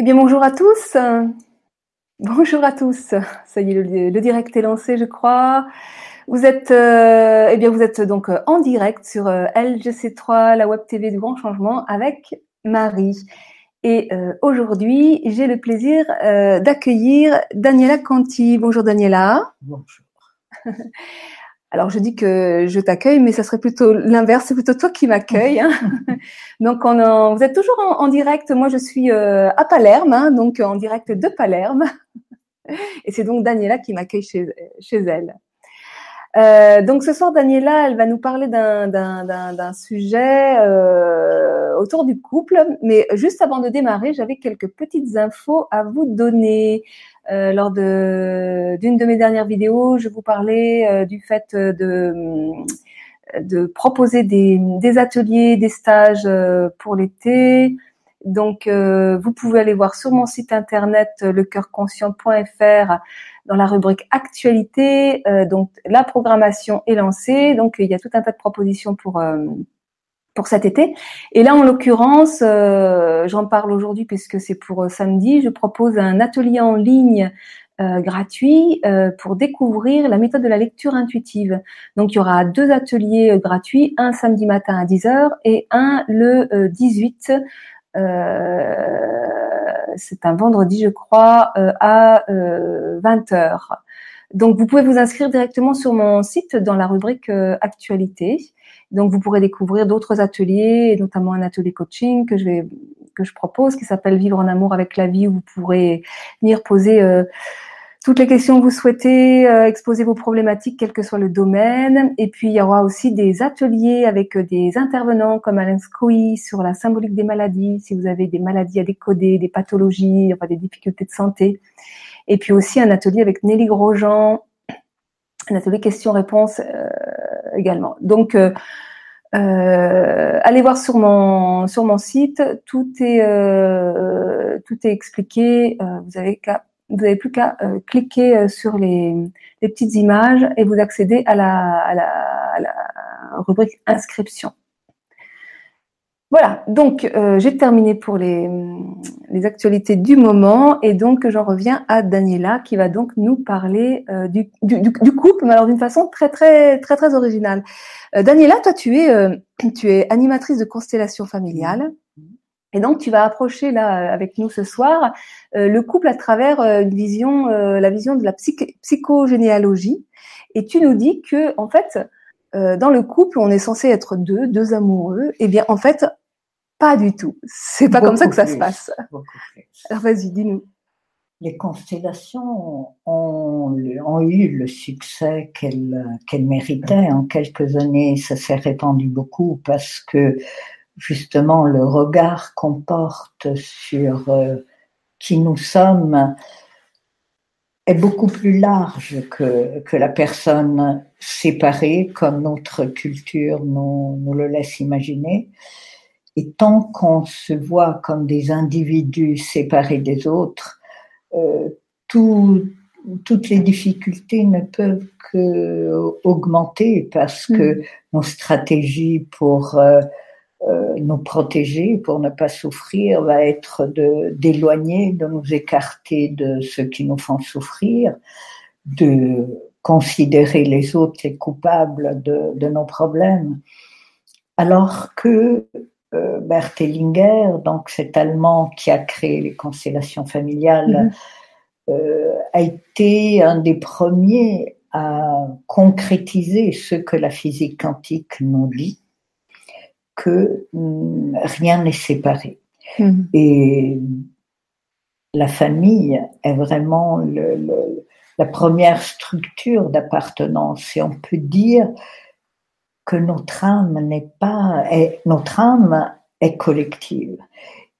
Eh bien, bonjour à tous. Bonjour à tous. Ça y est, le, direct est lancé, je crois. Vous êtes, euh, eh bien, vous êtes donc euh, en direct sur euh, LGC3, la web TV du Grand Changement, avec Marie. Et aujourd'hui, j'ai le plaisir d'accueillir Daniela Conti. Bonjour Daniela. Bonjour. Alors je dis que je t'accueille, mais ça serait plutôt l'inverse, c'est plutôt toi qui m'accueille. Hein. donc on vous êtes toujours en, direct. Moi je suis euh, à Palerme, hein, donc en direct de Palerme. Et c'est donc Daniela qui m'accueille chez, chez elle. Euh, donc ce soir, Daniela, elle va nous parler d'un sujet euh, autour du couple. Mais juste avant de démarrer, j'avais quelques petites infos à vous donner. Euh, lors d'une de, mes dernières vidéos, je vous parlais du fait de, de proposer des, des, ateliers, des stages pour l'été. Donc, vous pouvez aller voir sur mon site internet lecoeurconscient.fr dans la rubrique actualité. donc, la programmation est lancée. Donc, il y a tout un tas de propositions pour pour cet été. Et là, en l'occurrence, euh, j'en parle aujourd'hui puisque c'est pour euh, samedi. Je propose un atelier en ligne euh, gratuit pour découvrir la méthode de la lecture intuitive. Donc, il y aura deux ateliers gratuits, un samedi matin à 10h et un le 18 c'est un vendredi, je crois, à 20h. Donc, vous pouvez vous inscrire directement sur mon site dans la rubrique actualité. Donc, vous pourrez découvrir d'autres ateliers, notamment un atelier coaching que je que je propose, qui s'appelle Vivre en amour avec la vie, où vous pourrez venir poser euh, toutes les questions que vous souhaitez, euh, exposer vos problématiques, quel que soit le domaine. Et puis, il y aura aussi des ateliers avec euh, des intervenants comme Alain Scoui sur la symbolique des maladies, si vous avez des maladies à décoder, des pathologies, des difficultés de santé. Et puis aussi un atelier avec Nelly Grosjean, un atelier questions-réponses également. Donc, euh, euh, allez voir sur mon sur mon site, tout est euh, tout est expliqué. vous avez qu'à vous avez plus qu'à cliquer sur les, petites images et vous accédez à la, rubrique inscription. Voilà, donc euh, j'ai terminé pour les, actualités du moment et donc j'en reviens à Daniela qui va donc nous parler euh, du, couple, mais alors d'une façon très très très très originale. Euh, Daniela, toi tu es tu es animatrice de constellation familiale et donc tu vas approcher là avec nous ce soir le couple à travers une vision la vision de la psychogénéalogie et tu nous dis que en fait dans le couple, on est censé être deux, deux amoureux. Eh bien, en fait, pas du tout. C'est pas comme ça que ça se passe. Alors vas-y, dis-nous. Les constellations ont, ont eu le succès qu'elles méritaient. En quelques années, ça s'est répandu beaucoup parce que justement le regard qu'on porte sur euh, qui nous sommes est beaucoup plus large que, que la personne séparée, comme notre culture nous, nous le laisse imaginer. Et tant qu'on se voit comme des individus séparés des autres, euh, toutes les difficultés ne peuvent que augmenter parce que mm. nos stratégies pour euh, euh, nous protéger, pour ne pas souffrir, va être d'éloigner, de, nous écarter de ceux qui nous font souffrir, de considérer les autres les coupables de, de nos problèmes. Alors que euh, Bert Hellinger, donc cet Allemand qui a créé les constellations familiales, mhm. euh, a été un des premiers à concrétiser ce que la physique quantique nous dit, que mm, rien n'est séparé. Mhm. Et la famille est vraiment la première structure d'appartenance. Et on peut dire que notre âme n'est pas, est, notre âme est collective.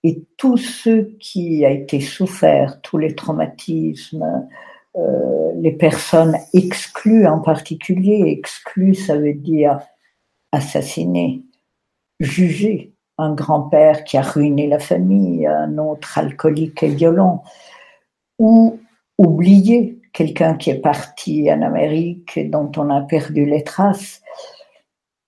Et tout ce qui a été souffert, tous les traumatismes, euh, les personnes exclues en particulier, exclues, ça veut dire assassiner, juger un grand-père qui a ruiné la famille, un autre alcoolique et violent, ou oublier quelqu'un qui est parti en Amérique et dont on a perdu les traces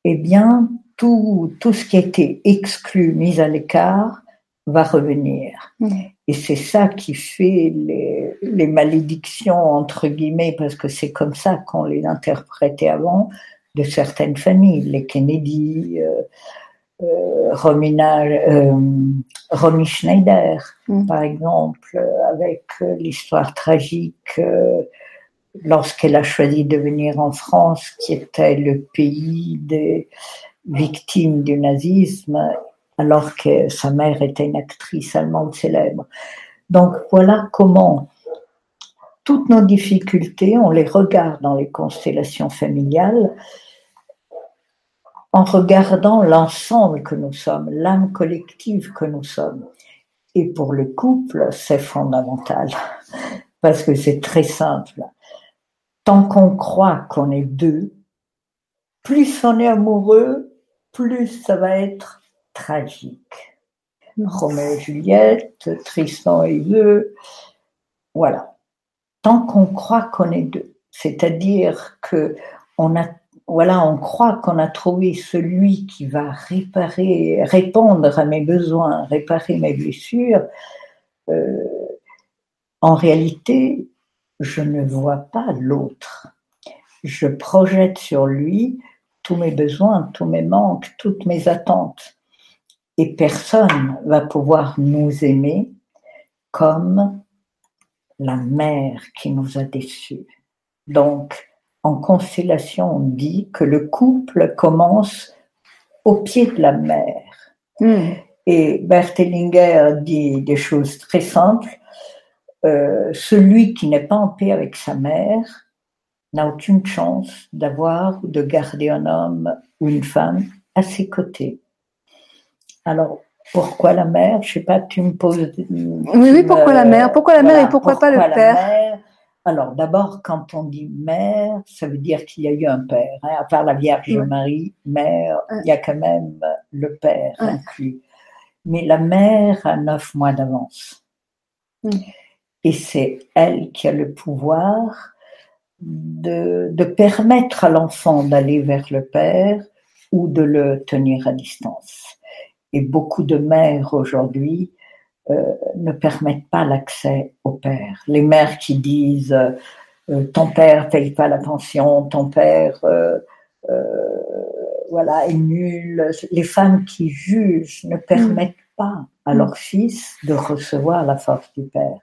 eh bien, tout, tout ce qui a été exclu, mis à l'écart, va revenir. Mm. Et c'est ça qui fait les, les, malédictions, entre guillemets, parce que c'est comme ça qu'on les interprétait avant, de certaines familles, les Kennedy, euh, Romina, euh, Romy Schneider, mm. par exemple, avec l'histoire tragique lorsqu'elle a choisi de venir en France, qui était le pays des victimes du nazisme, alors que sa mère était une actrice allemande célèbre. Donc voilà comment toutes nos difficultés, on les regarde dans les constellations familiales en regardant l'ensemble que nous sommes, l'âme collective que nous sommes. Et pour le couple, c'est fondamental, parce que c'est très simple. Tant qu'on croit qu'on est deux, plus on est amoureux, plus ça va être tragique. Roméo et Juliette, Tristan et Eux, voilà. Tant qu'on croit qu'on est deux, c'est-à-dire que on a, voilà, on croit qu'on a trouvé celui qui va réparer, répondre à mes besoins, réparer mes blessures. Euh, en réalité, je ne vois pas l'autre. Je projette sur lui tous mes besoins, tous mes manques, toutes mes attentes. Et personne va pouvoir nous aimer comme la mère qui nous a déçus. Donc, en constellation, on dit que le couple commence au pied de la mère. Hmm. Et Berthellinger dit des choses très simples. Euh, celui qui n'est pas en paix avec sa mère n'a aucune chance d'avoir ou de garder un homme ou une femme à ses côtés. Alors, pourquoi la mère? Je sais pas, tu me poses. Oui, oui, pourquoi la mère? Pourquoi la mère et pourquoi, pas le père? Alors, d'abord, quand on dit mère, ça veut dire qu'il y a eu un père. Hein. À part la Vierge Marie, mère, il y a quand même le père inclus. Mais la mère a neuf mois d'avance. Et c'est elle qui a le pouvoir de, de permettre à l'enfant d'aller vers le père ou de le tenir à distance. Et beaucoup de mères aujourd'hui ne permettent pas l'accès au père. Les mères qui disent euh, ton père paye pas la pension, ton père euh, voilà est nul. Les femmes qui jugent ne permettent pas à leur fils de recevoir la force du père.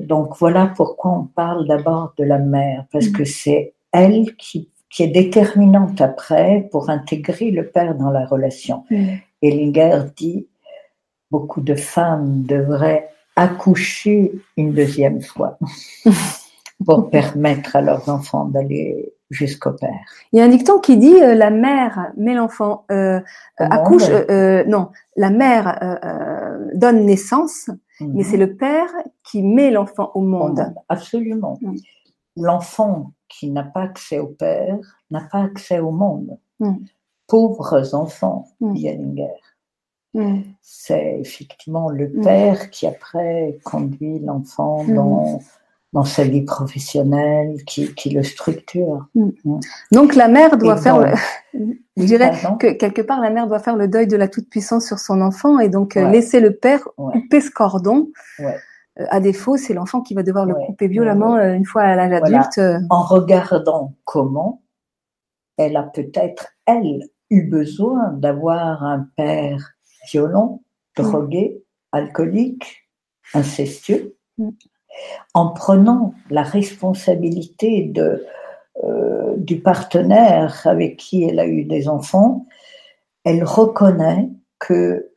donc voilà pourquoi on parle d'abord de la mère, parce que c'est elle qui qui est déterminante après pour intégrer le père dans la relation. Mm. Ellinger dit beaucoup de femmes devraient accoucher une deuxième fois pour permettre à leurs enfants d'aller jusqu'au père. Il y a un dicton qui dit euh, la mère met l'enfant euh, accouche euh, non la mère donne naissance mais mhm. c'est le père qui met l'enfant au monde. Absolument. Mm. L'enfant qui n'a pas accès au père n'a pas accès au monde. Mm. Pauvres enfants, mm. Mm. C'est effectivement le père qui après conduit l'enfant dans, dans sa vie professionnelle, qui, qui le structure. Donc la mère doit faire, je dirais que quelque part la mère doit faire le deuil de la toute-puissance sur son enfant et donc euh, laisser le père couper ce cordon. Ouais. Euh, à défaut, c'est l'enfant qui va devoir le couper violemment euh, une fois à l'âge adulte. En regardant comment elle a peut-être, elle, eu besoin d'avoir un père violent, mm. drogué, alcoolique, incestueux, mm. en prenant la responsabilité de, du partenaire avec qui elle a eu des enfants, elle reconnaît que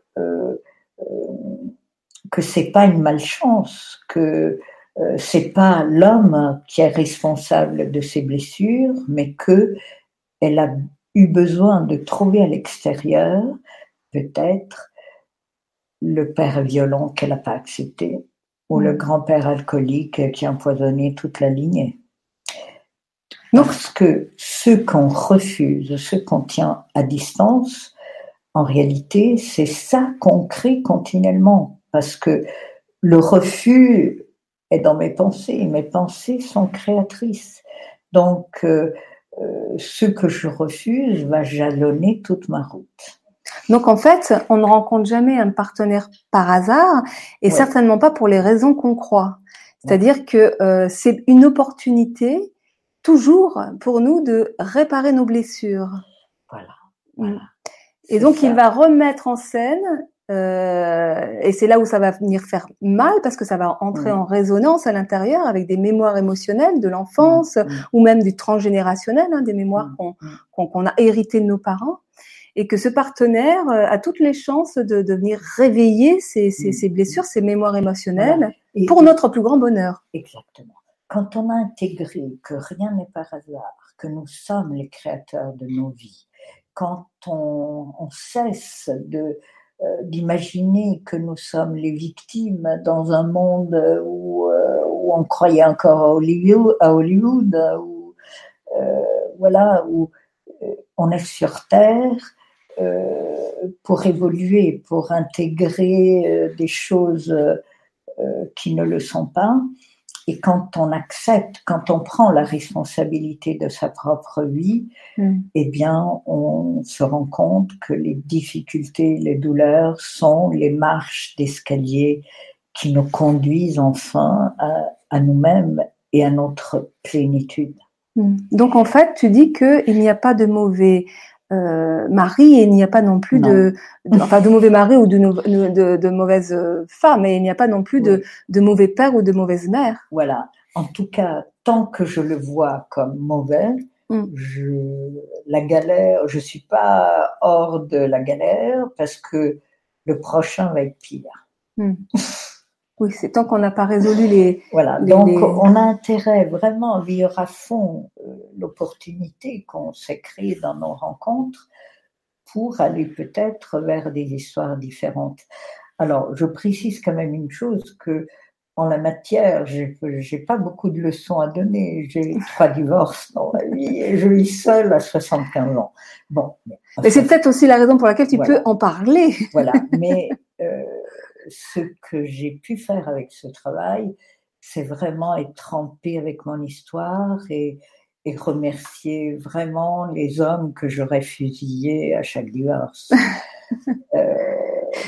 que c'est pas une malchance, que euh, c'est pas l'homme qui est responsable de ses blessures, mais que elle a eu besoin de trouver à l'extérieur peut-être le père violent qu'elle n'a pas accepté ou le mm. grand-père alcoolique qui a empoisonné toute la lignée. Lorsque ceux qu'on refuse, ceux qu'on tient à distance, en réalité, c'est ça qu'on crée continuellement parce que le refus est dans mes pensées, mes pensées sont créatrices. Donc, euh, euh, ce que je refuse va jalonner toute ma route. Donc en fait, on ne rencontre jamais un partenaire par hasard et certainement pas pour les raisons qu'on croit. C'est-à-dire que euh, c'est une opportunité toujours pour nous de réparer nos blessures. Voilà. Mm. Et donc il va remettre en scène euh, et c'est là où ça va venir faire mal parce que ça va entrer en résonance à l'intérieur avec des mémoires émotionnelles de l'enfance ou même du transgénérationnel, hein, des mémoires qu'on a héritées de nos parents. Et que ce partenaire euh, a toutes les chances de, de venir réveiller ces, ces, blessures, ces mémoires émotionnelles pour notre plus grand bonheur. Exactement. Quand on a intégré que rien n'est par hasard, que nous sommes les créateurs de nos vies, quand on, on cesse de, euh, d'imaginer que nous sommes les victimes dans un monde où, euh, où on croyait encore à Hollywood, à Hollywood où, euh, voilà, où on est sur Terre pour évoluer, pour intégrer des choses qui ne le sont pas. Et quand on accepte, quand on prend la responsabilité de sa propre vie, mm. eh bien, on se rend compte que les difficultés, les douleurs sont les marches d'escalier qui nous conduisent enfin à, nous-mêmes et à notre plénitude. Mm. Donc en fait, tu dis qu'il n'y a pas de mauvais euh, mari et il n'y a pas non plus De, enfin de mauvais mari ou de, de, de mauvaises femmes et il n'y a pas non plus de, de mauvais père ou de mauvaise mère. Voilà. En tout cas, tant que je le vois comme mauvais, mm. je, la galère, je suis pas hors de la galère parce que le prochain va être pire. Mm. Oui, c'est tant qu'on n'a pas résolu les. Voilà, donc on a intérêt vraiment à vivre à fond euh, l'opportunité qu'on s'est créée dans nos rencontres pour aller peut-être vers des histoires différentes. Alors, je précise quand même une chose que en la matière, j'ai pas beaucoup de leçons à donner. J'ai trois divorces dans ma vie et je vis seule à 75 ans. Bon. Mais, c'est peut-être aussi la raison pour laquelle tu peux en parler. Voilà. Mais euh, ce que j'ai pu faire avec ce travail, c'est vraiment être trempé avec mon histoire et, remercier vraiment les hommes que j'aurais fusillés à chaque divorce. euh,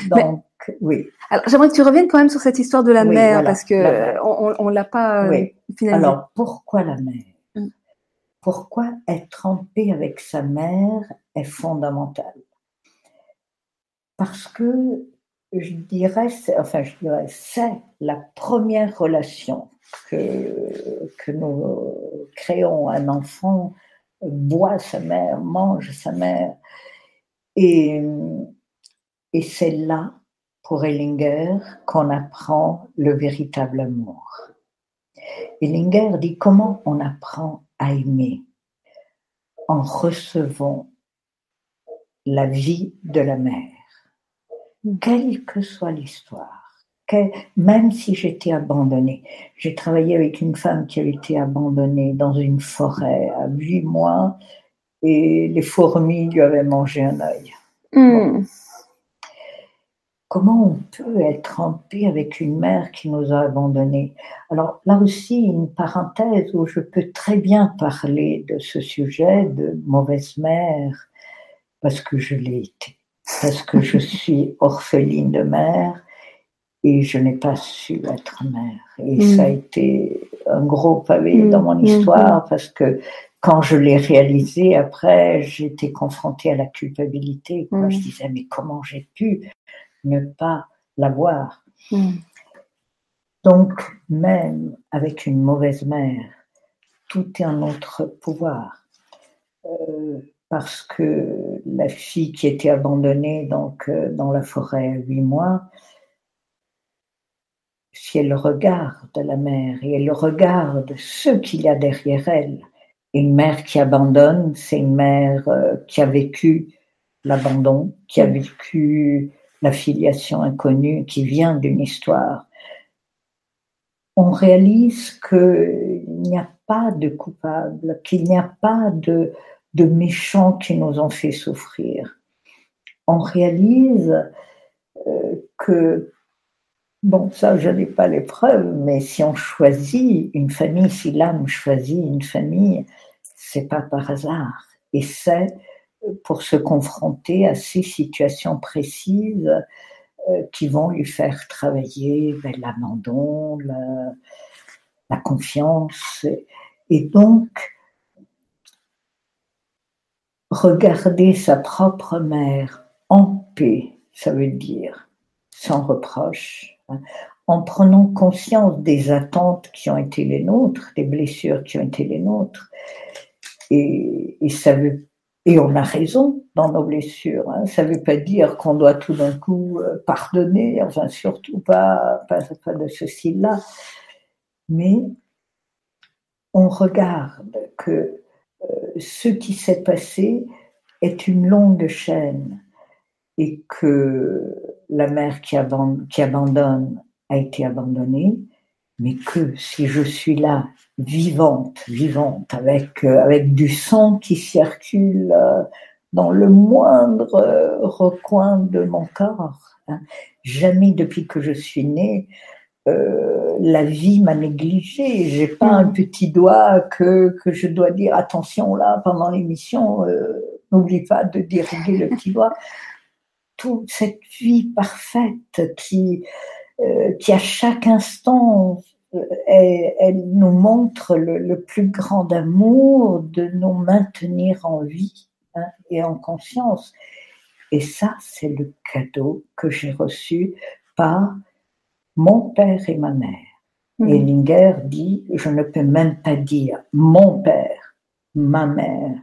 donc, oui. Alors, j'aimerais que tu reviennes quand même sur cette histoire de la mère, parce que on, l'a pas euh, finalement. Alors, pourquoi la mère? Mm. Pourquoi être trempé avec sa mère est fondamental Parce que je dirais, enfin, je dirais, c'est la première relation que, nous créons. Un enfant boit sa mère, mange sa mère. Et, et c'est là, pour Ellinger, qu'on apprend le véritable amour. Ellinger dit comment on apprend à aimer? En recevant la vie de la mère quelle que soit l'histoire, même si j'étais abandonnée. J'ai travaillé avec une femme qui avait été abandonnée dans une forêt à huit mois et les fourmis lui avaient mangé un œil. Hmm. Comment on peut être en paix avec une mère qui nous a abandonnés? Alors là aussi, une parenthèse où je peux très bien parler de ce sujet de mauvaise mère, parce que je l'ai été parce que je suis orpheline de mère et je n'ai pas su être mère. Et mm. ça a été un gros pavé mm. dans mon mm. histoire parce que quand je l'ai réalisé, après, j'étais confrontée à la culpabilité. Je disais, mais comment j'ai pu ne pas l'avoir Donc, même avec une mauvaise mère, tout est en notre pouvoir. Euh, parce que la fille qui était abandonnée donc euh, dans la forêt à huit mois, si elle regarde la mère et elle regarde ce qu'il y a derrière elle, une mère qui abandonne, c'est une mère euh, qui a vécu l'abandon, qui a vécu la filiation inconnue, qui vient d'une histoire. On réalise qu'il n'y a pas de coupable, qu'il n'y a pas de, de méchants qui nous ont fait souffrir. On réalise euh, que, bon, ça, je n'ai pas les preuves, mais si on choisit une famille, si l'âme choisit une famille, c'est pas par hasard. Et c'est pour se confronter à ces situations précises euh, qui vont lui faire travailler ben, l'abandon, la, la, confiance. Et donc, regarder sa propre mère en paix, ça veut dire sans reproche, hein, en prenant conscience des attentes qui ont été les nôtres, des blessures qui ont été les nôtres. Et, ça veut et on a raison dans nos blessures. Hein. Ça ne veut pas dire qu'on doit tout d'un coup euh, pardonner, enfin surtout pas, pas, pas de ceci-là. Mais on regarde que ce qui s'est passé est une longue chaîne et que la mère qui, abandonne a été abandonnée, mais que si je suis là, vivante, vivante, avec, euh, avec du sang qui circule euh, dans le moindre euh, recoin de mon corps, hein, jamais depuis que je suis née, la vie m'a négligée. J'ai pas un mm. petit doigt que, que je dois dire attention là pendant l'émission, n'oublie pas de diriger le petit doigt. Toute cette vie parfaite qui, qui à chaque instant elle, nous montre le, plus grand amour de nous maintenir en vie hein, et en conscience. Et ça, c'est le cadeau que j'ai reçu par mon père et ma mère. Mmh. Et Linger dit, je ne peux même pas dire mon père, ma mère,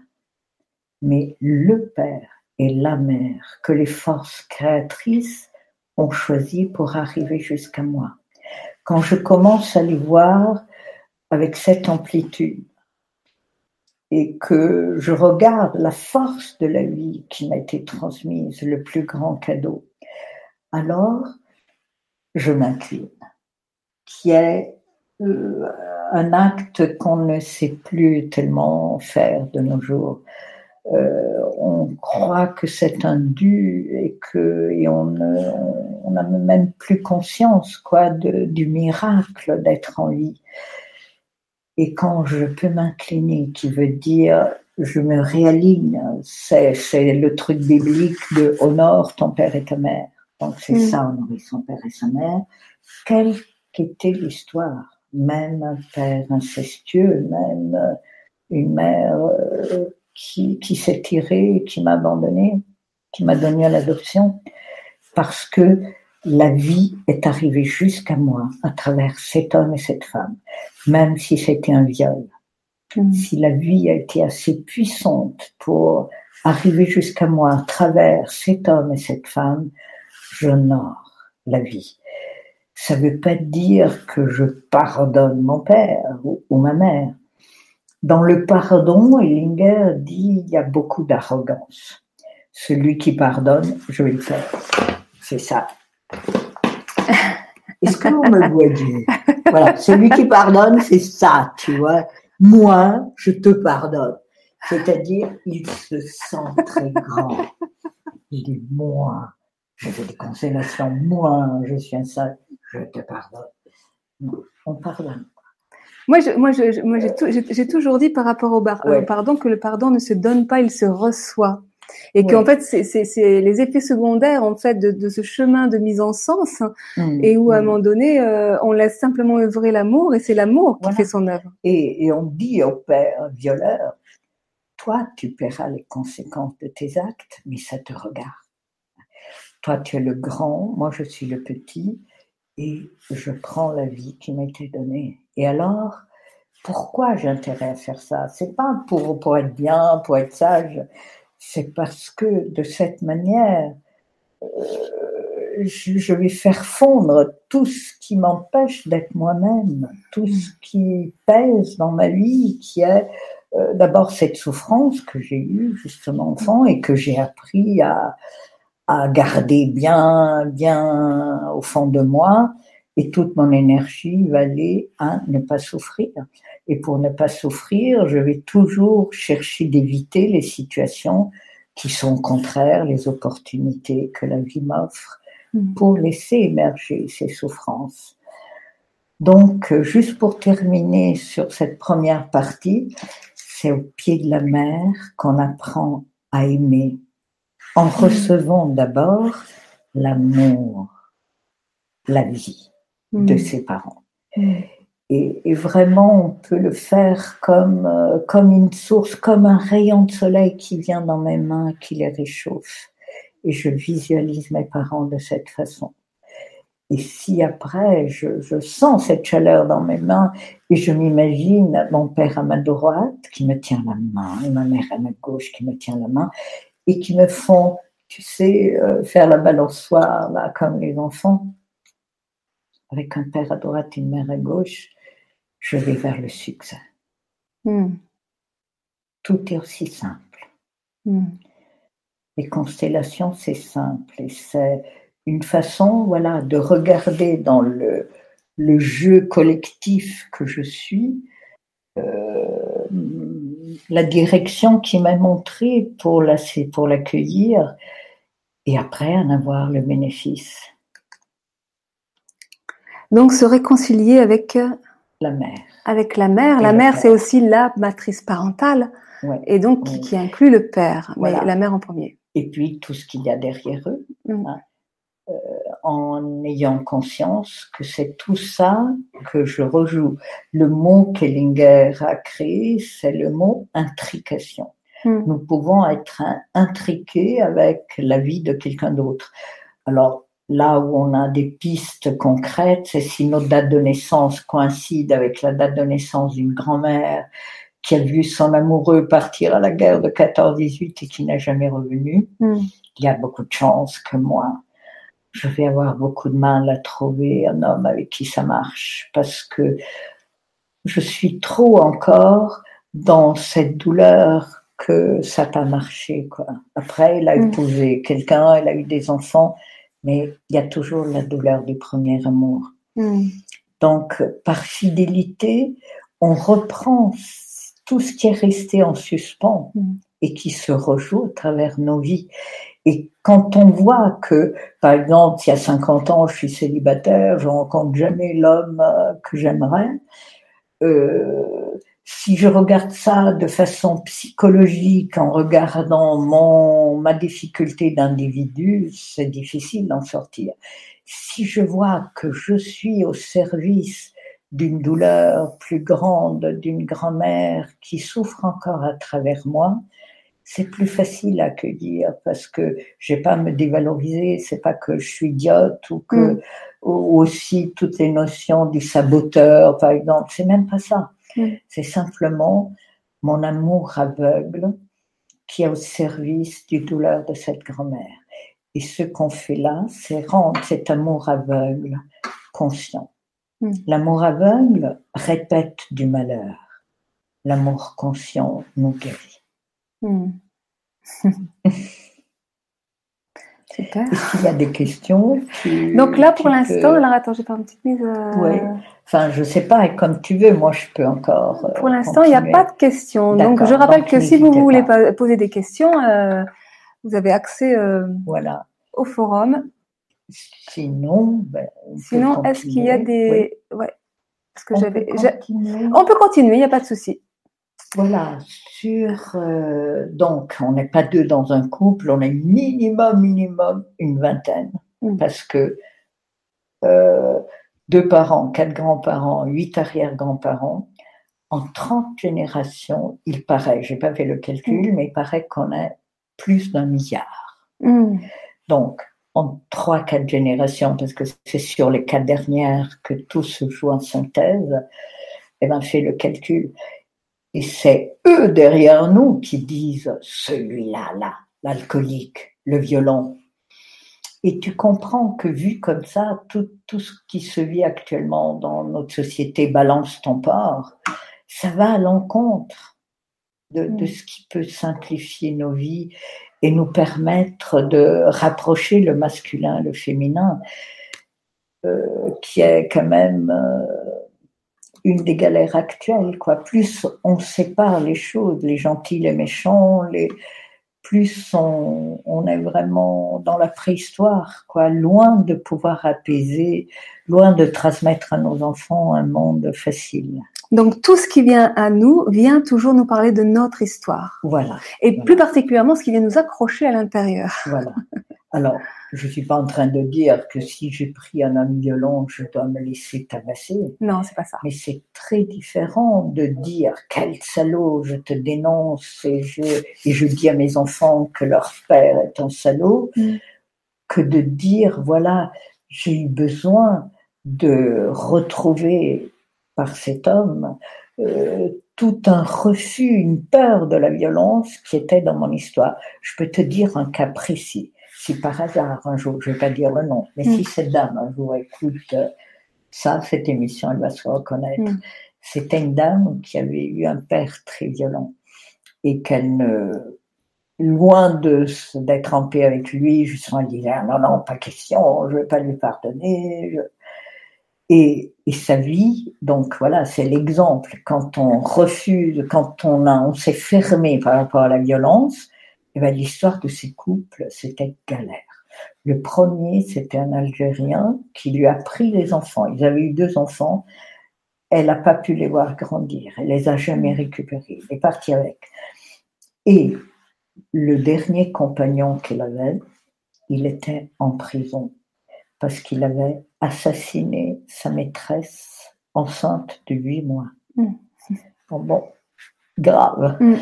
mais le père et la mère que les forces créatrices ont choisi pour arriver jusqu'à moi quand je commence à les voir avec cette amplitude et que je regarde la force de la vie qui m'a été transmise, le plus grand cadeau, alors je m'incline, qui est euh, un acte qu'on ne sait plus tellement faire de nos jours. Euh, on croit que c'est un dû et que et on n'a même plus conscience quoi de, du miracle d'être en vie. Et quand je peux m'incliner, qui veut dire je me réaligne, c'est, c'est le truc biblique de honore ton père et ta mère. Donc c'est mm. ça, honorer son père et sa mère. Quelle qu'était l'histoire, même un père incestueux, même une mère euh, qui, qui s'est tiré, qui m'a abandonné, qui m'a donné à l'adoption, parce que la vie est arrivée jusqu'à moi à travers cet homme et cette femme, même si c'était un viol. Mm. Si la vie a été assez puissante pour arriver jusqu'à moi à travers cet homme et cette femme, j'honore la vie. Ça ne veut pas dire que je pardonne mon père ou ma mère, dans le pardon, Ellinger dit il y a beaucoup d'arrogance. Celui qui pardonne, je vais le faire. C'est ça. Est-ce que vous me voyez Voilà, celui qui pardonne, c'est ça, tu vois. Moi, je te pardonne. C'est-à-dire, il se sent très grand. Il dit, moi, je fais des consolations, moi, je suis un seul, je te pardonne. On pardonne. Moi, je, moi, je, moi j'ai, toujours dit par rapport au, pardon que le pardon ne se donne pas, il se reçoit. Et qu'en fait, c'est, les effets secondaires en fait de, de, ce chemin de mise en sens, mmh, et où à un mmh. moment donné, euh, on laisse simplement œuvrer l'amour, et c'est l'amour qui fait son œuvre. Et, et on dit au père violeur, toi, tu paieras les conséquences de tes actes, mais ça te regarde. Toi, tu es le grand, moi, je suis le petit, et je prends la vie qui m'a été donnée. Et alors, pourquoi j'ai intérêt à faire ça? C'est pas pour, pour être bien, pour être sage, c'est parce que de cette manière, euh, je, vais faire fondre tout ce qui m'empêche d'être moi-même, tout ce qui pèse dans ma vie, qui est euh, d'abord cette souffrance que j'ai eue justement enfant et que j'ai appris à, à garder bien, bien au fond de moi, et toute mon énergie va aller à ne pas souffrir. Et pour ne pas souffrir, je vais toujours chercher d'éviter les situations qui sont contraires, les opportunités que la vie m'offre mm. pour laisser émerger ces souffrances. Donc, juste pour terminer sur cette première partie, c'est au pied de la mer qu'on apprend à aimer en recevant d'abord l'amour, la vie de mm. ses parents. Et, vraiment, on peut le faire comme, euh, comme une source, comme un rayon de soleil qui vient dans mes mains, qui les réchauffe. Et je visualise mes parents de cette façon. Et si après, je, je, sens cette chaleur dans mes mains et je m'imagine mon père à ma droite qui me tient la main et ma mère à ma gauche qui me tient la main et qui me font, tu sais, euh, faire la balançoire, là, comme les enfants, avec un père à droite et une mère à gauche, je vais vers le succès. Hmm. Tout est aussi simple. Hmm. Les constellations, c'est simple et c'est une façon voilà, de regarder dans le, le jeu collectif que je suis euh, la direction qui m'a montré pour l'accueillir et après en avoir le bénéfice. Donc se réconcilier avec euh, la mère. Avec la mère. la mère, c'est aussi la matrice parentale. Et donc, qui, inclut le père, mais la mère en premier. Et puis, tout ce qu'il y a derrière eux. Mm. Hein. Euh, en ayant conscience que c'est tout ça que je rejoue. Le mot qu'Ellinger a créé, c'est le mot intrication. Mm. Nous pouvons être intriqués avec la vie de quelqu'un d'autre. Alors, là où on a des pistes concrètes, c'est si notre date de naissance coïncide avec la date de naissance d'une grand-mère qui a vu son amoureux partir à la guerre de 14-18 et qui n'a jamais revenu. Mm. Il y a beaucoup de chances que moi, je vais avoir beaucoup de mal à trouver un homme avec qui ça marche parce que je suis trop encore dans cette douleur que ça n'a pas marché. Quoi. Après, elle a mm. épousé quelqu'un, elle a eu des enfants, mais il y a toujours la douleur du premier amour. Hmm. Donc, par fidélité, on reprend tout ce qui est resté en suspens hmm. et qui se rejoue à travers nos vies. Et quand on voit que, par exemple, il y a 50 ans, je suis célibataire, je rencontre jamais l'homme euh, que j'aimerais, euh, si je regarde ça de façon psychologique en regardant mon, ma difficulté d'individu, c'est difficile d'en sortir. Si je vois que je suis au service d'une douleur plus grande, d'une grand-mère qui souffre encore à travers moi, c'est plus facile à accueillir parce que j'ai pas à me dévaloriser, c'est pas que je suis idiote ou que mm. ou aussi toutes les notions du saboteur par exemple, c'est même pas ça. Mm. C'est simplement mon amour aveugle qui est au service du douleur de cette grand-mère. Et ce qu'on fait là, c'est rendre cet amour aveugle conscient. Mm. L'amour aveugle répète du malheur. L'amour conscient nous guérit. Mm. Est-ce qu'il y a des questions Donc là, pour l'instant, alors attends, j'ai pas une petite mise. Euh, oui. Enfin, je sais pas, et comme tu veux, moi, je peux encore. Euh, pour l'instant, il n'y a pas de questions. Donc, je rappelle que si vous voulez poser des questions, euh, vous avez accès voilà. au forum. Sinon, ben, sinon, est-ce qu'il y a des, ouais, parce que j'avais, on peut continuer, il n'y a pas de souci. Voilà, sur euh, donc on n'est pas deux dans un couple, on est minimum minimum une vingtaine mm. parce que euh, deux parents, quatre grands-parents, huit arrière-grands-parents, en 30 générations, il paraît, j'ai pas fait le calcul, mm. mais il paraît qu'on a plus d'un milliard. Mm. Donc en trois, quatre générations, parce que c'est sur les quatre dernières que tout se joue en synthèse, eh ben, fait le calcul. Et c'est eux derrière nous qui disent celui-là, là, l'alcoolique, le violent. Et tu comprends que vu comme ça, tout, tout ce qui se vit actuellement dans notre société balance ton port, ça va à l'encontre de, de, mm. ce qui peut simplifier nos vies et nous permettre de rapprocher le masculin, le féminin, euh, qui est quand même euh, une des galères actuelles. Quoi. Plus on sépare les choses, les gentils, les méchants, les, plus on, on, est vraiment dans la préhistoire, quoi, loin de pouvoir apaiser, loin de transmettre à nos enfants un monde facile. Donc tout ce qui vient à nous vient toujours nous parler de notre histoire. Voilà. Et plus particulièrement ce qui vient nous accrocher à l'intérieur. Voilà. Alors, je ne suis pas en train de dire que si j'ai pris un homme violent, je dois me laisser tabasser. Non, c'est pas ça. Mais c'est très différent de dire quel salaud, je te dénonce et je, et je dis à mes enfants que leur père est un salaud, Mm. que de dire voilà, j'ai eu besoin de retrouver par cet homme euh, tout un refus, une peur de la violence qui était dans mon histoire. Je peux te dire un cas précis. Si par hasard, un jour, je ne vais pas dire le nom, mais Mm. si cette dame un jour écoute euh, ça, cette émission, elle va se reconnaître. Mm. C'était une dame qui avait eu un père très violent et qu'elle ne, loin de d'être en paix avec lui, justement, elle disait Ah non, non, pas question, je ne vais pas lui pardonner. je- Et, et sa vie, donc voilà, c'est l'exemple. Quand on refuse, quand on, a, on s'est fermé par rapport à la violence, eh ben, l'histoire de ces couples, c'était galère. Le premier, c'était un Algérien qui lui a pris les enfants. Ils avaient eu deux enfants. Elle n'a pas pu les voir grandir. Elle les a jamais récupérés. Elle est partie avec. Et le dernier compagnon qu'elle avait, il était en prison parce qu'il avait assassiné sa maîtresse enceinte de huit mois. Mm. Bon, bon, grave. Mm.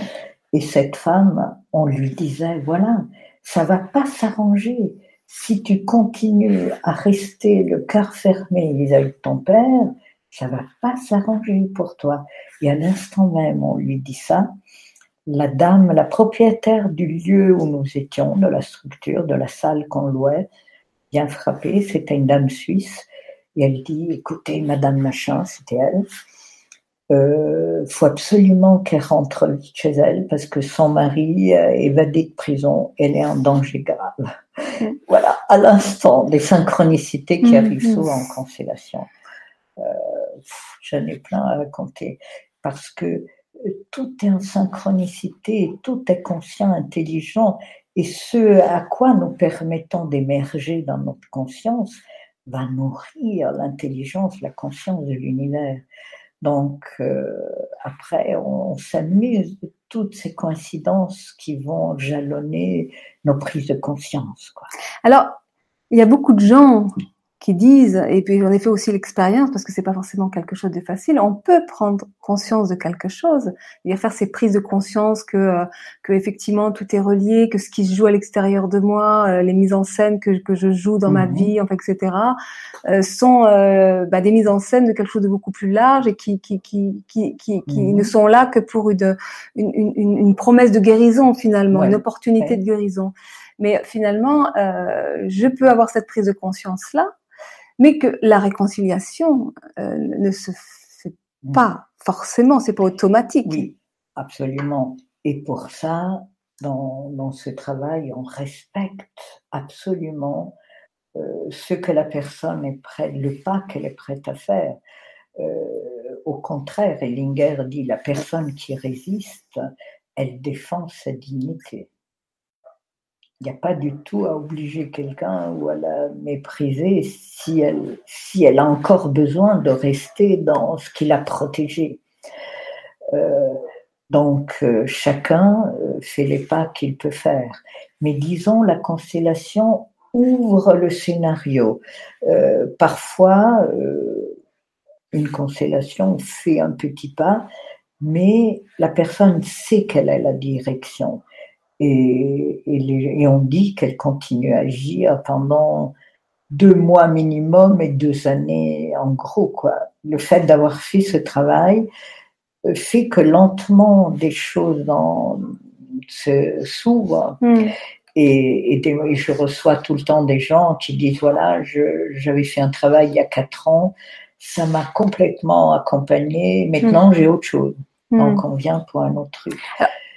Et cette femme, on lui disait, voilà, ça va pas s'arranger. Si tu continues à rester le cœur fermé vis-à-vis de ton père, ça va pas s'arranger pour toi. Et à l'instant même, on lui dit ça. La dame, la propriétaire du lieu où nous étions, de la structure, de la salle qu'on louait, vient frapper. C'était une dame suisse. Et elle dit, écoutez, Madame Machin, c'était elle, euh, faut absolument qu'elle rentre vite chez elle parce que son mari est évadé de prison, elle est en danger grave. Voilà, à l'instant, des synchronicités qui arrivent mm. souvent en constellation. Euh, J'en ai plein à raconter parce que euh, tout est en synchronicité, tout est conscient, intelligent, et ce à quoi nous permettons d'émerger dans notre conscience va nourrir l'intelligence, la conscience de l'univers. Donc, euh, après, on, s'amuse de toutes ces coïncidences qui vont jalonner nos prises de conscience. Quoi. Alors, il y a beaucoup de gens qui disent, et puis j'en ai fait aussi l'expérience parce que c'est pas forcément quelque chose de facile. On peut prendre conscience de quelque chose, et faire ces prises de conscience que, euh, que effectivement tout est relié, que ce qui se joue à l'extérieur de moi, euh, les mises en scène que, que je joue dans ma Mhm. vie, enfin, etc., euh, sont euh, bah, des mises en scène de quelque chose de beaucoup plus large et qui, qui, qui, qui, qui, qui Mhm. ne sont là que pour une, une, une, une promesse de guérison finalement, Ouais. une opportunité Ouais. de guérison. Mais finalement, euh, je peux avoir cette prise de conscience là, mais que la réconciliation euh, ne se fait pas forcément, c'est pas automatique. Oui, absolument. Et pour ça, dans, dans ce travail, on respecte absolument euh, ce que la personne est prête, le pas qu'elle est prête à faire. Euh, au contraire, Ellinger dit la personne qui résiste, elle défend sa dignité. Il n'y a pas du tout à obliger quelqu'un ou à la mépriser si elle, si elle a encore besoin de rester dans ce qui l'a protégée. Euh, donc euh, chacun euh, fait les pas qu'il peut faire. Mais disons, la constellation ouvre le scénario. Euh, parfois, euh, une constellation fait un petit pas, mais la personne sait quelle est la direction. Et, et, les, et on dit qu'elle continue à agir pendant deux mois minimum et deux années en gros. Quoi. Le fait d'avoir fait ce travail fait que lentement des choses s'ouvrent. Mm. Et, et, des, et, je reçois tout le temps des gens qui disent voilà, j'avais fait un travail il y a quatre ans, ça m'a complètement accompagné, maintenant mm. j'ai autre chose. Mm. Donc on vient pour un autre truc.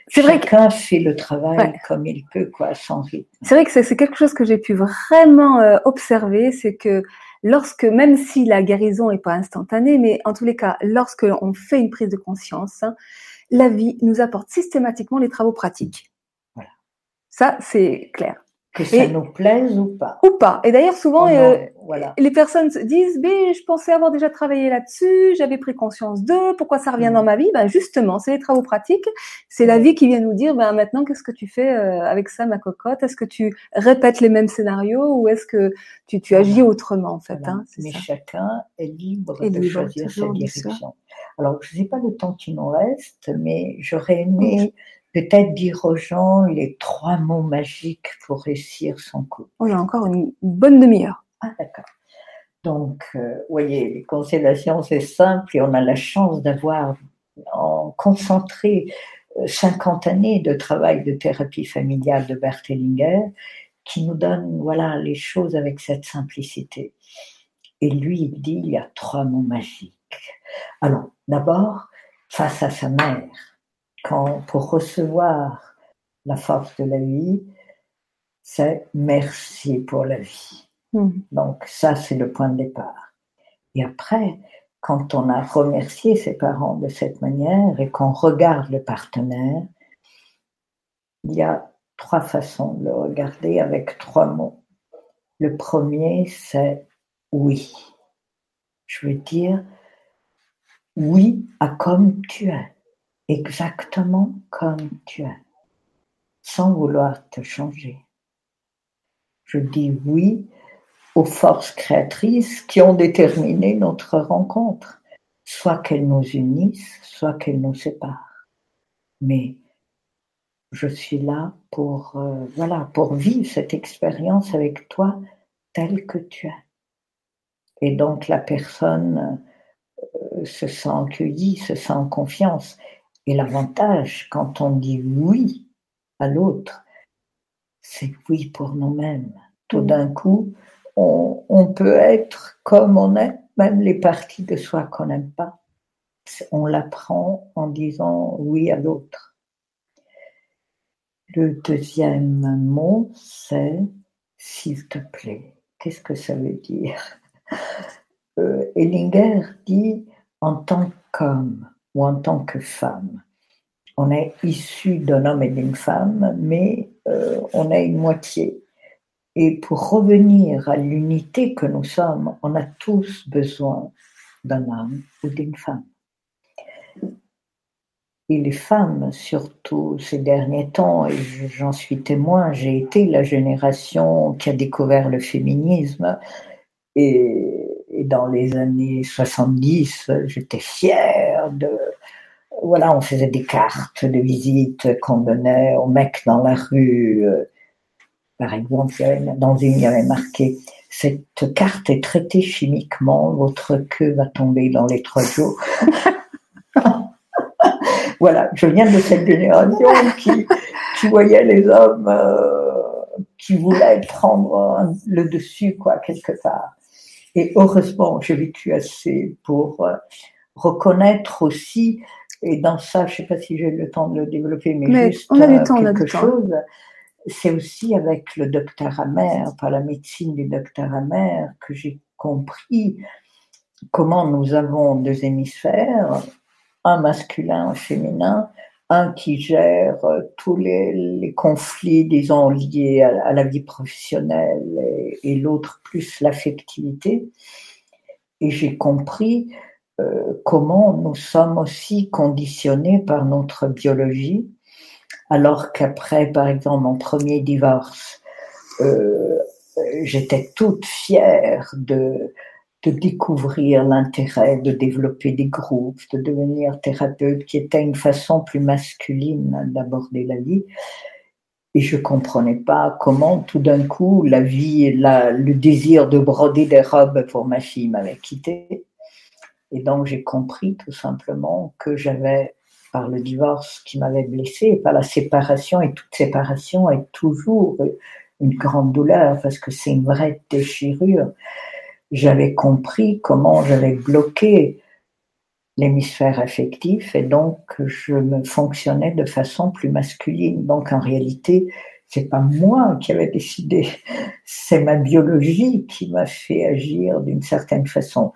C'est vrai Chacun que... fait le travail ouais. comme il peut, quoi, sans rythme. C'est vrai que c'est, c'est quelque chose que j'ai pu vraiment euh, observer, c'est que lorsque, même si la guérison n'est pas instantanée, mais en tous les cas, lorsque on fait une prise de conscience, hein, la vie nous apporte systématiquement les travaux pratiques. Voilà. Ça, c'est clair. Que ça nous plaise ou pas. Ou pas. Et d'ailleurs, souvent, oh euh, voilà. les personnes se disent, mais je pensais avoir déjà travaillé là-dessus, j'avais pris conscience d'eux, pourquoi ça revient dans mm. ma vie? Ben justement, c'est les travaux pratiques, c'est la vie qui vient nous dire, ben maintenant, qu'est-ce que tu fais euh, avec ça, ma cocotte? Est-ce que tu répètes les mêmes scénarios ou est-ce que tu, tu agis autrement, en fait hein, Mais chacun est libre de choisir sa direction. Alors, je ne sais pas le temps qui nous reste, mais j'aurais aimé peut-être dire aux gens les trois mots magiques pour réussir son coup. On a encore une bonne demi-heure. Ah, d'accord. Donc, euh, vous voyez, les constellations, c'est simple et on a la chance d'avoir en concentré 50 euh, années de travail de thérapie familiale de Bert Hellinger qui nous donne voilà, les choses avec cette simplicité. Et lui, il dit, il y a trois mots magiques. Alors, d'abord, face à sa mère, quand, pour recevoir la force de la vie, c'est merci pour la vie. Hmm. Donc ça, c'est le point de départ. Et après, quand on a remercié ses parents de cette manière et qu'on regarde le partenaire, il y a trois façons de le regarder avec trois mots. Le premier, c'est oui. Je veux dire, oui à comme tu es exactement comme tu es, sans vouloir te changer. Je dis oui aux forces créatrices qui ont déterminé notre rencontre, soit qu'elles nous unissent, soit qu'elles nous séparent. Mais je suis là pour, euh, voilà, pour vivre cette expérience avec toi telle que tu es. Et donc la personne euh, se sent accueillie, se sent en confiance. Et l'avantage, quand on dit oui à l'autre, c'est oui pour nous-mêmes. Tout mm. d'un coup, on, peut être comme on est, même les parties de soi qu'on n'aime pas. On l'apprend en disant oui à l'autre. Le deuxième mot, c'est s'il te plaît. Qu'est-ce que ça veut dire? Euh, Ellinger dit en tant qu'homme, ou en tant que femme. On est issu d'un homme et d'une femme, mais euh, on est une moitié. Et pour revenir à l'unité que nous sommes, on a tous besoin d'un homme ou d'une femme. Et les femmes, surtout ces derniers temps, et j'en suis témoin, j'ai été la génération qui a découvert le féminisme. Et et dans les années 70, j'étais fière Voilà, on faisait des cartes de visite qu'on donnait aux mecs dans la rue. Par exemple, dans une, il y avait marqué Cette carte est traitée chimiquement, votre queue va tomber dans les trois jours. voilà, je viens de cette génération qui, qui voyait les hommes euh, qui voulaient prendre le dessus, quoi, quelque part. Et heureusement, j'ai vécu assez pour euh, reconnaître aussi, et dans ça, je ne sais pas si j'ai le temps de le développer, mais, juste on a euh, temps, quelque chose, c'est aussi avec le docteur Amer, par la médecine du docteur Amer, que j'ai compris comment nous avons deux hémisphères, un masculin, un féminin, un qui gère euh, tous les, conflits, disons, liés à, la vie professionnelle et, l'autre plus l'affectivité. Et j'ai compris comment nous sommes aussi conditionnés par notre biologie, alors qu'après, par exemple, mon premier divorce, euh, j'étais toute fière de découvrir l'intérêt de développer des groupes, de devenir thérapeute, qui était une façon plus masculine d'aborder la vie. Et je comprenais pas comment tout d'un coup la vie, le désir de broder des robes pour ma fille m'avait quitté. Et donc j'ai compris tout simplement que j'avais, par le divorce qui m'avait blessé, par la séparation, et toute séparation est toujours une grande douleur parce que c'est une vraie déchirure j'avais compris comment j'avais bloqué l'hémisphère affectif et donc je me fonctionnais de façon plus masculine. Donc en réalité, c'est pas moi qui avais décidé, c'est ma biologie qui m'a fait agir d'une certaine façon.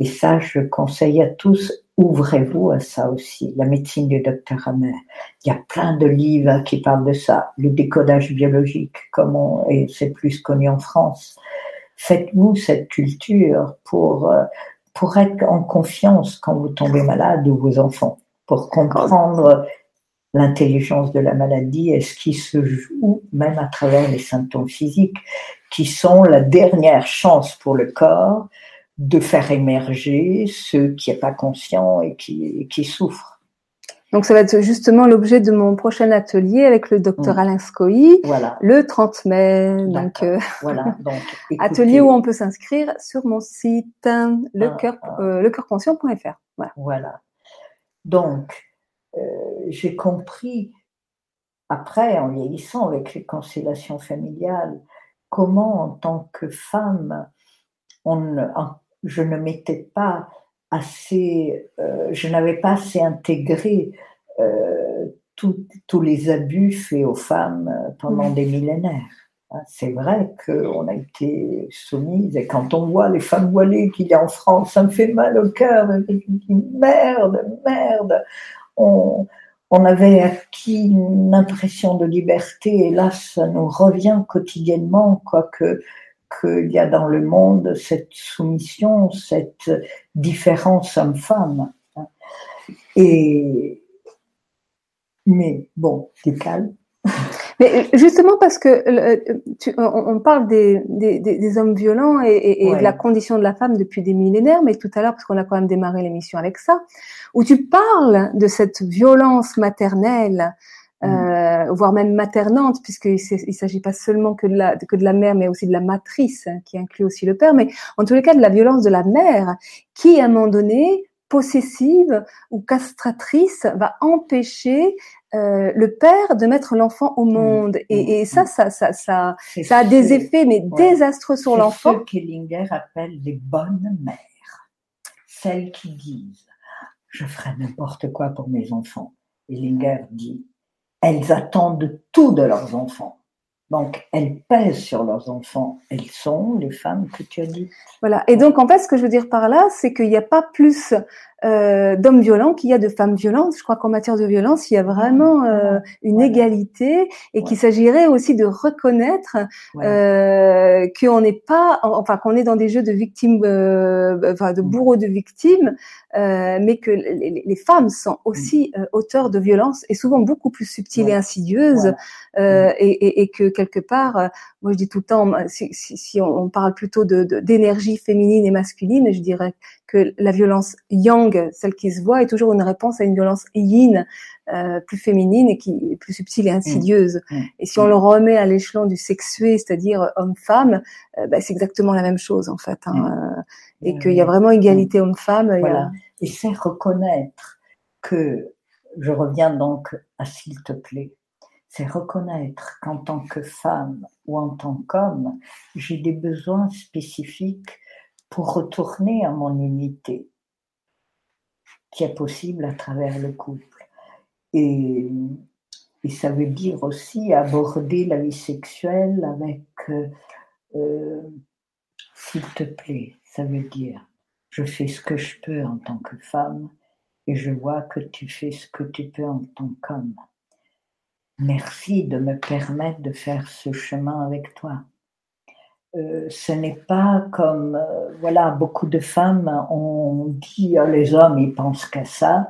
Et ça, je conseille à tous, ouvrez-vous à ça aussi. La médecine du docteur Hammer. Il y a plein de livres qui parlent de ça. Le décodage biologique, comment, et c'est plus connu en France. Faites-vous cette culture pour, euh, pour être en confiance quand vous tombez malade ou vos enfants, pour comprendre l'intelligence de la maladie et ce qui se joue même à travers les symptômes physiques, qui sont la dernière chance pour le corps de faire émerger ceux qui n'est pas conscient et qui, qui souffrent. Donc ça va être justement l'objet de mon prochain atelier avec le docteur mm. Alain Scoy, voilà. le 30 mai. Donc, euh, voilà. Donc, atelier où on peut s'inscrire sur mon site le ah, ah. euh, Voilà. voilà. Donc euh, j'ai compris après en vieillissant avec les constellations familiales comment en tant que femme on, je ne m'étais pas assez, euh, je n'avais pas assez intégré euh, tous les abus faits aux femmes euh, pendant mmh. des millénaires. Hein, c'est vrai qu'on a été soumise, et quand on voit les femmes voilées qu'il y a en France, ça me fait mal au cœur. Merde, merde. On, on avait acquis une impression de liberté, et là, ça nous revient quotidiennement, quoique qu'il y a dans le monde cette soumission, cette différence homme-femme. Et mais bon, c'est calme. Mais justement parce que tu, on parle des, des, des, hommes violents et, et, de la condition de la femme depuis des millénaires, mais tout à l'heure, parce qu'on a quand même démarré l'émission avec ça, où tu parles de cette violence maternelle. Euh, voire même maternante, puisqu'il ne s'agit pas seulement que de, la, que de la mère, mais aussi de la matrice, hein, qui inclut aussi le père, mais en tous les cas de la violence de la mère, qui à un moment donné, possessive ou castratrice, va empêcher euh, le père de mettre l'enfant au mm. monde. Et, et, ça, mm. ça, ça, ça, ça a des effets mais désastreux sur l'enfant. Ce qu'Ellinger appelle les bonnes mères, celles qui disent je ferai n'importe quoi pour mes enfants. Ellinger dit elles attendent tout de leurs enfants. Donc, elles pèsent sur leurs enfants. Elles sont les femmes que tu as dit. Voilà. Et donc, en fait, ce que je veux dire par là, c'est qu'il n'y a pas plus euh, d'hommes violents qu'il y a de femmes violentes. Je crois qu'en matière de violence, il y a vraiment euh, une égalité et qu'il s'agirait aussi de reconnaître euh, qu'on n'est pas, enfin qu'on est dans des jeux de victimes, euh, enfin de mm. bourreaux de victimes, euh, mais que les, femmes sont aussi mm. auteurs de violences et souvent beaucoup plus subtiles et insidieuses, mm. et, et, et, que quelque part, moi je dis tout le temps, si, si, si on, parle plutôt de d'énergie féminine et masculine, je dirais que la violence yang, celle qui se voit, est toujours une réponse à une violence yin, euh, plus féminine et qui est plus subtile et mmh. insidieuse. Mmh. Et si on le remet à l'échelon du sexué, c'est-à-dire homme-femme, euh, bah, c'est exactement la même chose en fait. Hein, mmh. euh, et qu'il y a vraiment égalité homme-femme. Voilà. Et c'est reconnaître que, je reviens donc à s'il te plaît, c'est reconnaître qu'en tant que femme ou en tant qu'homme, j'ai des besoins spécifiques pour retourner à mon unité qui est possible à travers le couple. Et, ça veut dire aussi aborder la vie sexuelle avec euh, s'il te plaît, ça veut dire je fais ce que je peux en tant que femme et je vois que tu fais ce que tu peux en tant qu'homme. Merci de me permettre de faire ce chemin avec toi. Euh, ce n'est pas comme, euh, voilà, beaucoup de femmes ont dit oh, les hommes, ils pensent qu'à ça,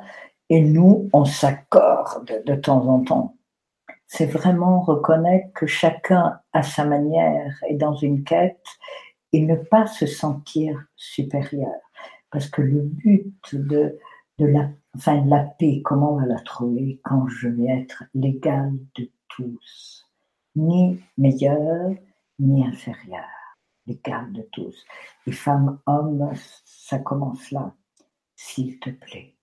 et nous, on s'accorde de temps en temps. C'est vraiment reconnaître que chacun, à sa manière, est dans une quête et ne pas se sentir supérieur. Parce que le but de, de la, enfin, de la paix, comment on va la trouver quand je vais être l'égal de tous, ni meilleur, ni inférieur l'écart de tous. Les femmes, hommes, ça commence là, s'il te plaît.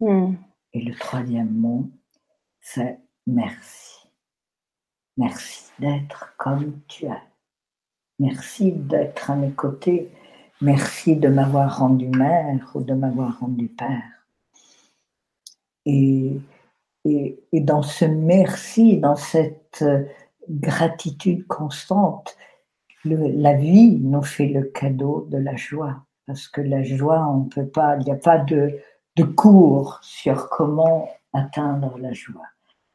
Hmm. Et le troisième mot, c'est merci. Merci d'être comme tu es. Merci d'être à mes côtés. Merci de m'avoir rendu mère ou de m'avoir rendu père. Et, et, et dans ce merci, dans cette gratitude constante, la vie nous fait le cadeau de la joie. Parce que la joie, on peut pas, il n'y a pas de de cours sur comment atteindre la joie.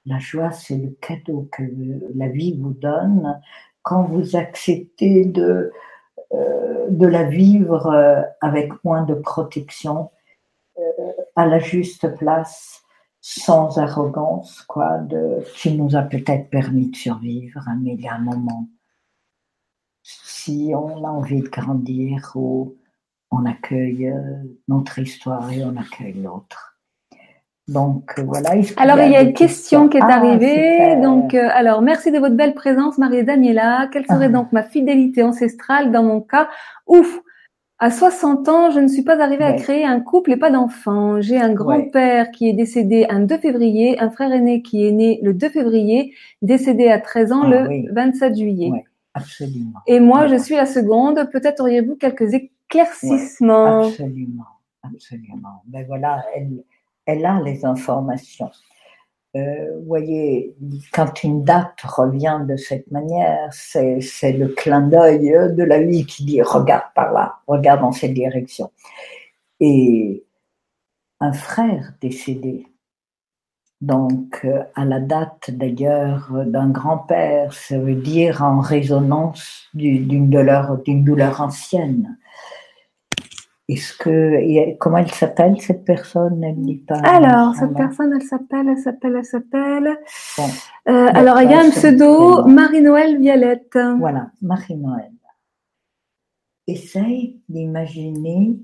La joie, c'est le cadeau que la vie vous donne quand vous acceptez de, euh, de la vivre euh, avec moins de protection, euh, à la juste place, sans arrogance, quoi, de, qui nous a peut-être permis de survivre, hein, mais il y a un moment, si on a envie de grandir ou on accueille notre histoire et on accueille l'autre. Donc euh, voilà. Alors il y a, une question qui est ah, arrivée. Donc euh, alors merci de votre belle présence, Marie Daniela. Quelle serait ah. donc ma fidélité ancestrale dans mon cas? Ouf. À 60 ans, je ne suis pas arrivée à créer un couple et pas d'enfant. J'ai un grand-père qui est décédé un 2 février, un frère aîné qui est né le 2 février, décédé à 13 ans ah le 27 juillet. absolument. Et moi, je suis la seconde. Peut-être auriez-vous quelques éclaircissements Absolument, absolument. Ben voilà, elle, elle a les informations. Euh, vous voyez, quand une date revient de cette manière, c'est le clin d'œil de la vie qui dit regarde par là, regarde dans cette direction. Et un frère décédé, donc euh, à la date d'ailleurs d'un grand-père, ça veut dire en résonance d'une douleur, d'une douleur ancienne. Est-ce que comment elle s'appelle cette personne? Elle dit pas. Alors cette personne, elle s'appelle, elle s'appelle, elle s'appelle. Euh, alors il y a un pseudo Marie-Noël Violette. Voilà, Marie-Noël. Essaye d'imaginer.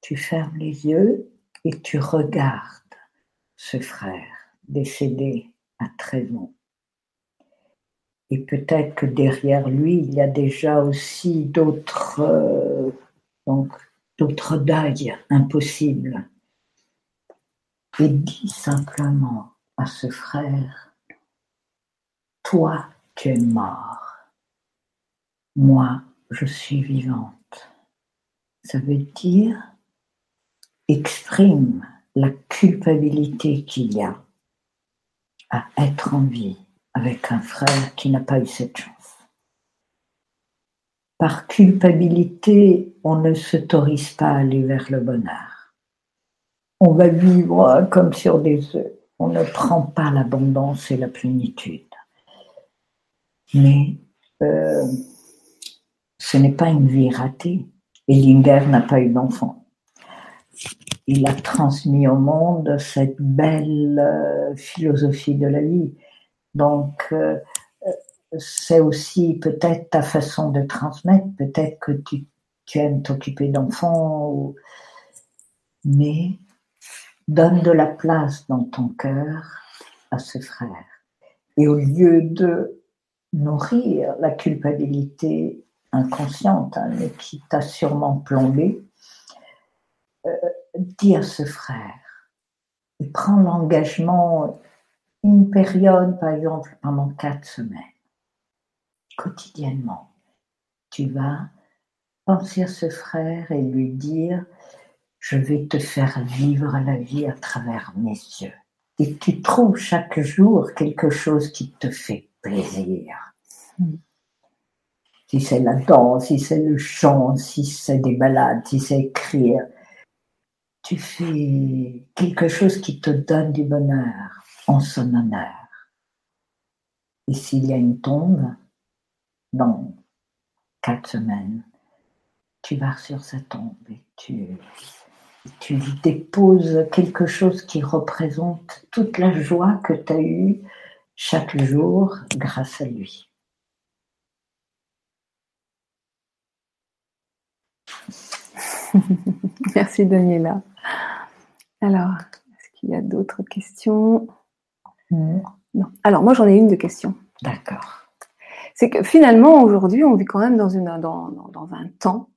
Tu fermes les yeux et tu regardes ce frère décédé à 13 ans. Et peut-être que derrière lui, il y a déjà aussi d'autres euh, donc d'autres dagues impossibles. Et dis simplement à ce frère, toi tu es mort, moi je suis vivante. Ça veut dire exprime la culpabilité qu'il y a à être en vie avec un frère qui n'a pas eu cette chance par culpabilité, on ne s'autorise pas à aller vers le bonheur. On va vivre comme sur des œufs. On ne prend pas l'abondance et la plénitude. Mais euh, ce n'est pas une vie ratée. Ellinger n'a pas eu d'enfant. Il a transmis au monde cette belle euh, philosophie de la vie. Donc, euh, c'est aussi peut-être ta façon de transmettre, peut-être que tu, aimes t'occuper d'enfants, mais donne de la place dans ton cœur à ce frère. Et au lieu de nourrir la culpabilité inconsciente, hein, mais qui t'a sûrement plombé, euh, dis à ce frère, et prends l'engagement une période, par exemple, pendant quatre semaines quotidiennement. Tu vas penser à ce frère et lui dire, je vais te faire vivre la vie à travers mes yeux. Et tu trouves chaque jour quelque chose qui te fait plaisir. Si c'est la danse, si c'est le chant, si c'est des balades, si c'est écrire, tu fais quelque chose qui te donne du bonheur en son honneur. Et s'il y a une tombe, dans quatre semaines, tu vas sur sa tombe et tu, tu lui déposes quelque chose qui représente toute la joie que tu as eue chaque jour grâce à lui. Merci Daniela. Alors, est-ce qu'il y a d'autres questions? Non. Alors, moi j'en ai une de questions. D'accord c'est que finalement aujourd'hui on vit quand même dans une dans, dans un temps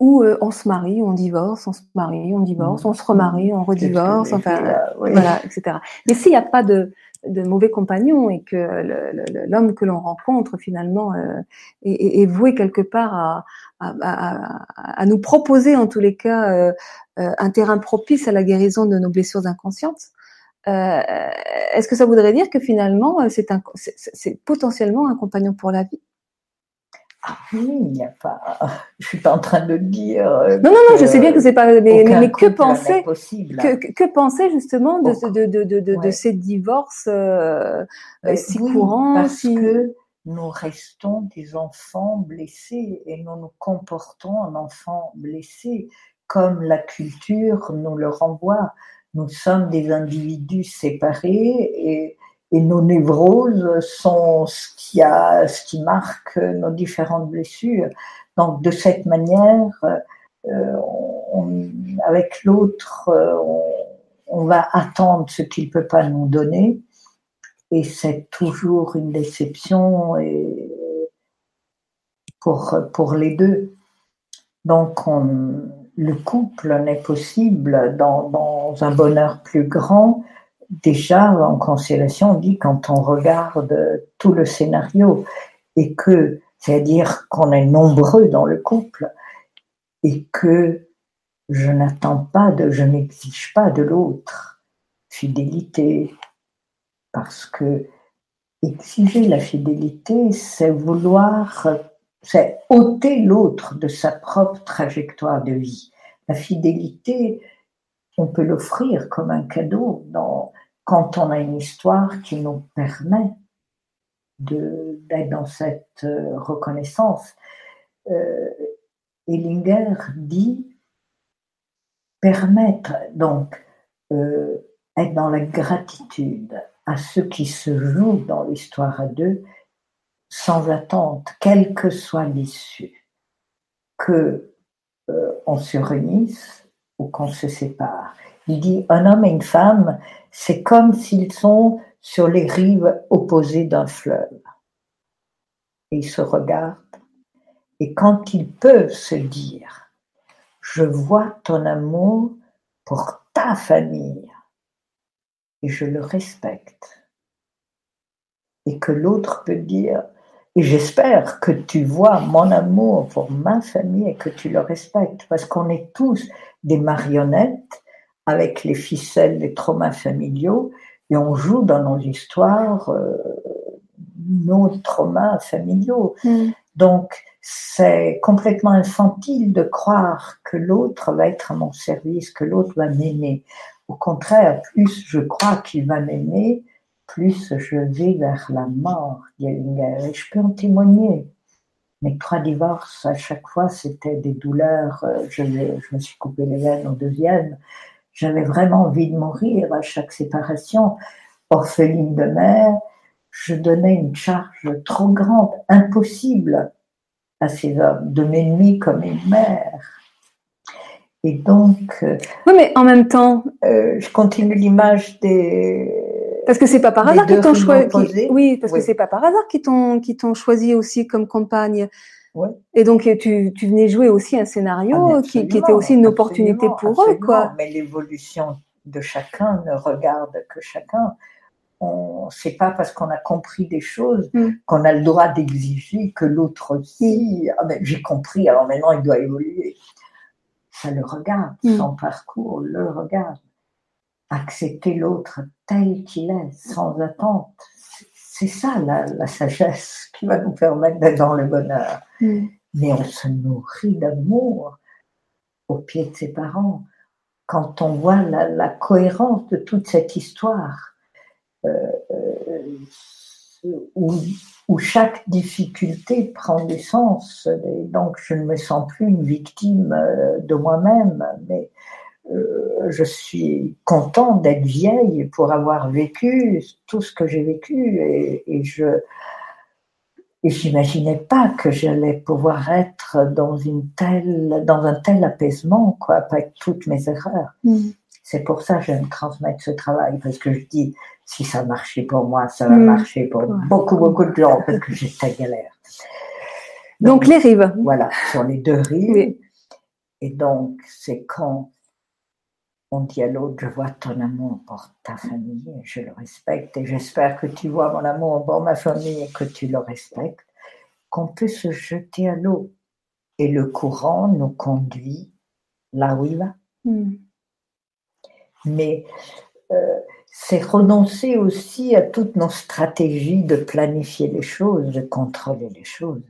où euh, on se marie, on divorce, on se marie, on divorce, on se remarie, on redivorce, enfin voilà, etc. Mais s'il n'y a pas de, de mauvais compagnons et que l'homme que l'on rencontre finalement euh, est, est, voué quelque part à, à, à, à, nous proposer en tous les cas euh, euh, un terrain propice à la guérison de nos blessures inconscientes, euh, est-ce que ça voudrait dire que finalement, c'est potentiellement un compagnon pour la vie? Ah oui, il n'y a pas. Je suis pas en train de dire. Non, non, non, je sais bien que c'est pas. Mais, mais que penser que, que, penser justement de, de, de, de, de, de ces divorces euh, si courants Parce si... que nous restons des enfants blessés et nous nous comportons en enfants blessés, comme la culture nous le renvoie. Nous sommes des individus séparés et et nos névroses sont ce qui, a, ce qui marque nos différentes blessures. Donc de cette manière, euh, avec l'autre, on, on, va attendre ce qu'il ne peut pas nous donner. Et c'est toujours une déception et pour, pour les deux. Donc on, le couple n'est possible dans, dans un bonheur plus grand déjà en constellation, on dit quand on regarde tout le scénario et que, c'est-à-dire qu'on est nombreux dans le couple et que je n'attends pas de, je n'exige pas de l'autre fidélité parce que exiger la fidélité, c'est vouloir, c'est ôter l'autre de sa propre trajectoire de vie. La fidélité, on peut l'offrir comme un cadeau dans, quand on a une histoire qui nous permet d'être dans cette euh, reconnaissance. Euh, dit permettre, donc, euh, être dans la gratitude à ce qui se joue dans l'histoire à deux, sans attente, quelle que soit l'issue, que on se réunisse ou qu'on se sépare. Il dit un homme et une femme, c'est comme s'ils sont sur les rives opposées d'un fleuve. Et ils se regardent. Et quand ils peuvent se dire, je vois ton amour pour ta famille et je le respecte. Et que l'autre peut dire, et j'espère que tu vois mon amour pour ma famille et que tu le respectes, parce qu'on est tous des marionnettes avec les ficelles des traumas familiaux et on joue dans nos histoires euh, nos traumas familiaux. Mm. Donc, c'est complètement infantile de croire que l'autre va être à mon service, que l'autre va m'aimer. Au contraire, plus je crois qu'il va m'aimer, plus je vais vers la mort. Et je peux en témoigner. Mes trois divorces, à chaque fois, c'était des douleurs. Euh, je, je, me suis coupé les veines au deuxième. J'avais vraiment envie de mourir à chaque séparation. Orpheline de mère, je donnais une charge trop grande, impossible à ces hommes, de m'aimer comme une mère. Et donc. Euh, oui, mais en même temps. Euh, je continue l'image des. Parce que c'est pas par hasard qu'ils t'ont choisi. Oui, parce que c'est pas par hasard qu'ils t'ont qui t'ont choisi aussi comme compagne. Et donc, tu, tu, venais jouer aussi un scénario ah, qui, qui, était aussi une opportunité pour eux, quoi. Mais l'évolution de chacun ne regarde que chacun. On, c'est pas parce qu'on a compris des choses mm. qu'on a le droit d'exiger que l'autre aussi. Ah, ben, j'ai compris, alors maintenant il doit évoluer. Ça le regarde, mm. son parcours le regarde. Accepter l'autre tel qu'il est, sans attente, c'est ça la, sagesse qui va nous permettre d'être dans le bonheur. Mm. Mais on se nourrit d'amour au pied de ses parents. Quand on voit la, cohérence de toute cette histoire, euh, euh, où, chaque difficulté prend du sens, et donc je ne me sens plus une victime euh, de moi-même, mais je suis contente d'être vieille pour avoir vécu tout ce que j'ai vécu et, et je et j'imaginais pas que j'allais pouvoir être dans une telle dans un tel apaisement quoi avec toutes mes erreurs. Mm. C'est pour ça que j'aime transmettre ce travail parce que je dis si ça marchait pour moi, ça va mm. marcher pour beaucoup beaucoup de gens parce que j'étais galère. Donc, donc, les rives. Voilà, sur les deux rives. Et donc c'est quand on dit à l'autre, je vois ton amour pour ta famille, je le respecte, et j'espère que tu vois mon amour pour ma famille et que tu le respectes, qu'on peut se jeter à l'eau. Et le courant nous conduit là où il va. Hmm. Mais euh, c'est renoncer aussi à toutes nos stratégies de planifier les choses, de contrôler les choses.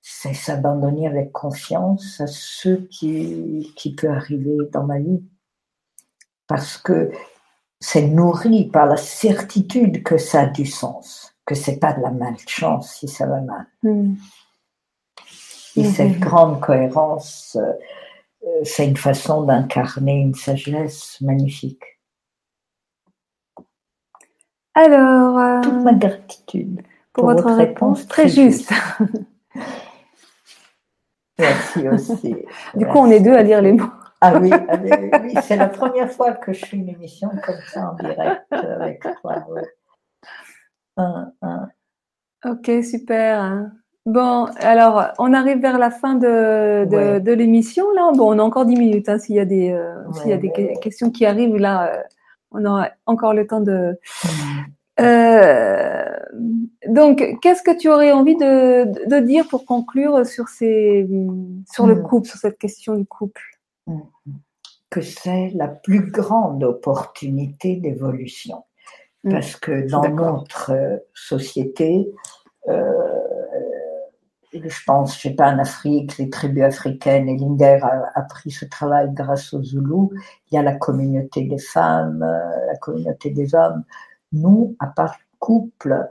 c'est s'abandonner avec confiance à ce qui, qui peut arriver dans ma vie. Parce que c'est nourri par la certitude que ça a du sens, que c'est pas de la malchance si ça va mal. Mm. Et mm-hmm. cette grande cohérence, euh, euh, c'est une façon d'incarner une sagesse magnifique. Alors, euh, toute ma gratitude pour, votre, réponse, très, juste. Merci aussi. Du coup, on est deux à lire les mots. Ah oui, ah oui, c'est la première fois que je fais une émission comme ça en direct avec toi. Ok, super. Bon, alors, on arrive vers la fin de, de, l'émission, là. Bon, on a encore 10 minutes, hein, s'il y a des, euh, s'il y a des questions qui arrivent, là, euh, on aura encore le temps de... Mm. Euh, donc, qu'est-ce que tu aurais envie de, de, dire pour conclure sur, ces, sur le mm. couple, sur cette question du couple? Que c'est la plus grande opportunité d'évolution. Parce que dans notre société, euh, je pense, je sais pas, en Afrique, les tribus africaines, et Linder a, pris ce travail grâce aux Zoulous. Il y a la communauté des femmes, euh, la communauté des hommes. Nous, à part couple,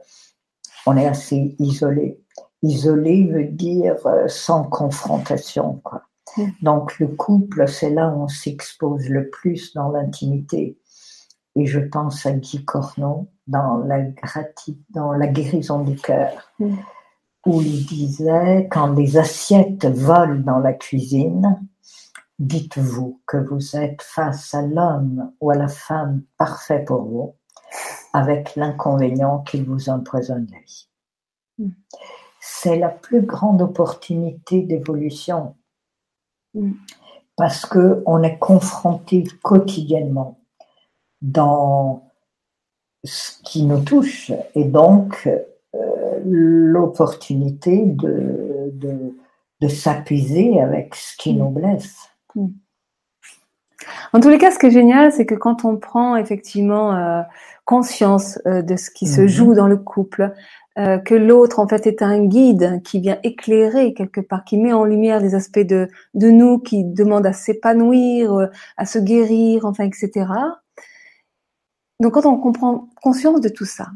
on est assez isolés. Isolé veut dire euh, sans confrontation, quoi. Donc le couple, c'est là où on s'expose le plus dans l'intimité. Et je pense à Guy Corneau dans la, dans la guérison du cœur. Mm où il disait quand des assiettes volent dans la cuisine, dites-vous que vous êtes face à l'homme ou à la femme parfait pour vous, avec l'inconvénient qu'il vous empoisonne la vie. Mm. C'est la plus grande opportunité d'évolution. Parce que on est confronté quotidiennement dans ce qui nous touche et donc l'opportunité de, de, s'appuiser avec ce qui nous blesse. En tous les cas, ce qui est génial, c'est que quand on prend effectivement euh, conscience euh, de ce qui se mhm. joue dans le couple, euh, que l'autre en fait est un guide qui vient éclairer quelque part, qui met en lumière des aspects de, de nous, qui demande à s'épanouir, à se guérir, enfin, etc. Donc quand on comprend conscience de tout ça,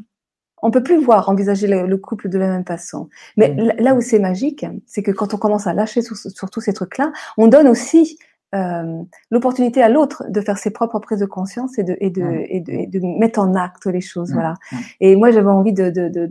on peut plus voir envisager le, couple de la même façon. Mais mm. là où c'est magique, c'est que quand on commence à lâcher sur, sur tous ces trucs-là, on donne aussi euh, l'opportunité à l'autre de faire ses propres prises de conscience et de, et de, et de, et de mettre en acte les choses. Voilà. Et moi, j'avais envie de, de, de,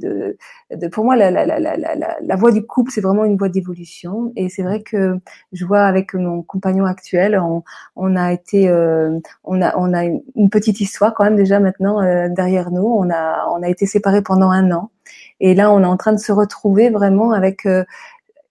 de, pour moi, la, la, la, la, la voie du couple, c'est vraiment une voie d'évolution. Et c'est vrai que je vois avec mon compagnon actuel, on, on a été, euh, on a, on a une petite histoire quand même déjà maintenant euh, derrière nous. On a, on a été séparés pendant un an. Et là, on est en train de se retrouver vraiment avec euh,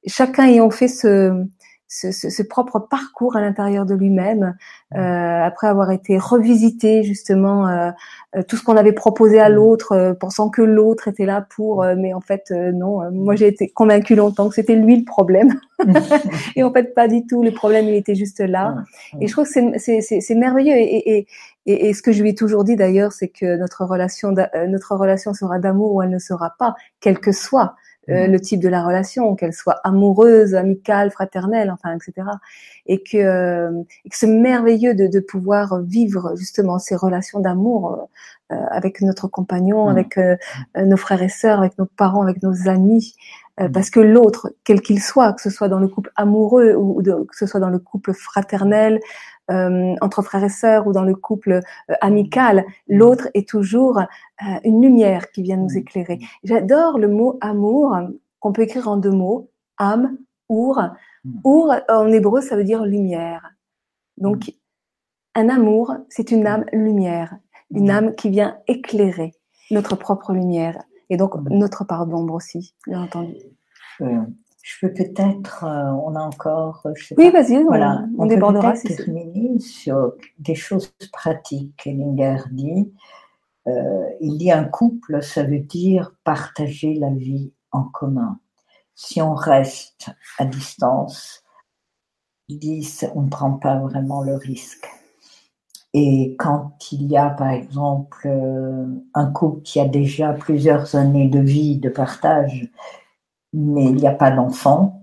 chacun ayant fait ce ce, ce, ce, propre parcours à l'intérieur de lui-même, euh, après avoir été revisité justement euh, euh tout ce qu'on avait proposé à l'autre, euh, pensant que l'autre était là pour, euh, mais en fait non. moi j'ai été convaincue longtemps que c'était lui le problème, et en fait pas du tout. Le problème il était juste là. Et je trouve que c'est merveilleux. Et, et, et, et, ce que je lui ai toujours dit d'ailleurs, c'est que notre relation notre relation sera d'amour ou elle ne sera pas, quel que soit. Euh, mhm. le type de la relation, qu'elle soit amoureuse, amicale, fraternelle, enfin, etc. Et que, euh, que c'est merveilleux de, de, pouvoir vivre justement ces relations d'amour euh, avec notre compagnon, mhm. avec nos frères et sœurs, avec nos parents, avec nos amis. Mhm. Parce que l'autre, quel qu'il soit, que ce soit dans le couple amoureux ou que ce soit dans le couple fraternel, euh, entre frères et sœurs ou dans le couple euh, amical, l'autre est toujours euh, une lumière qui vient nous mm. éclairer. J'adore le mot amour qu'on peut écrire en deux mots, âme, our. Mm. Our en hébreu ça veut dire lumière. Donc un amour, c'est une âme lumière, une mm. âme qui vient éclairer notre propre lumière et donc notre part d'ombre aussi, bien entendu. Je peux peut-être, euh, on a encore, je sais oui, vas-y, voilà, on, on, débordera. Peut terminer sur des choses pratiques. Ellinger dit, euh, il dit un couple, ça veut dire partager la vie en commun. Si on reste à distance, il dit, on ne prend pas vraiment le risque. Et quand il y a, par exemple, euh, un couple qui a déjà plusieurs années de vie, de partage, mais il n'y a pas d'enfant,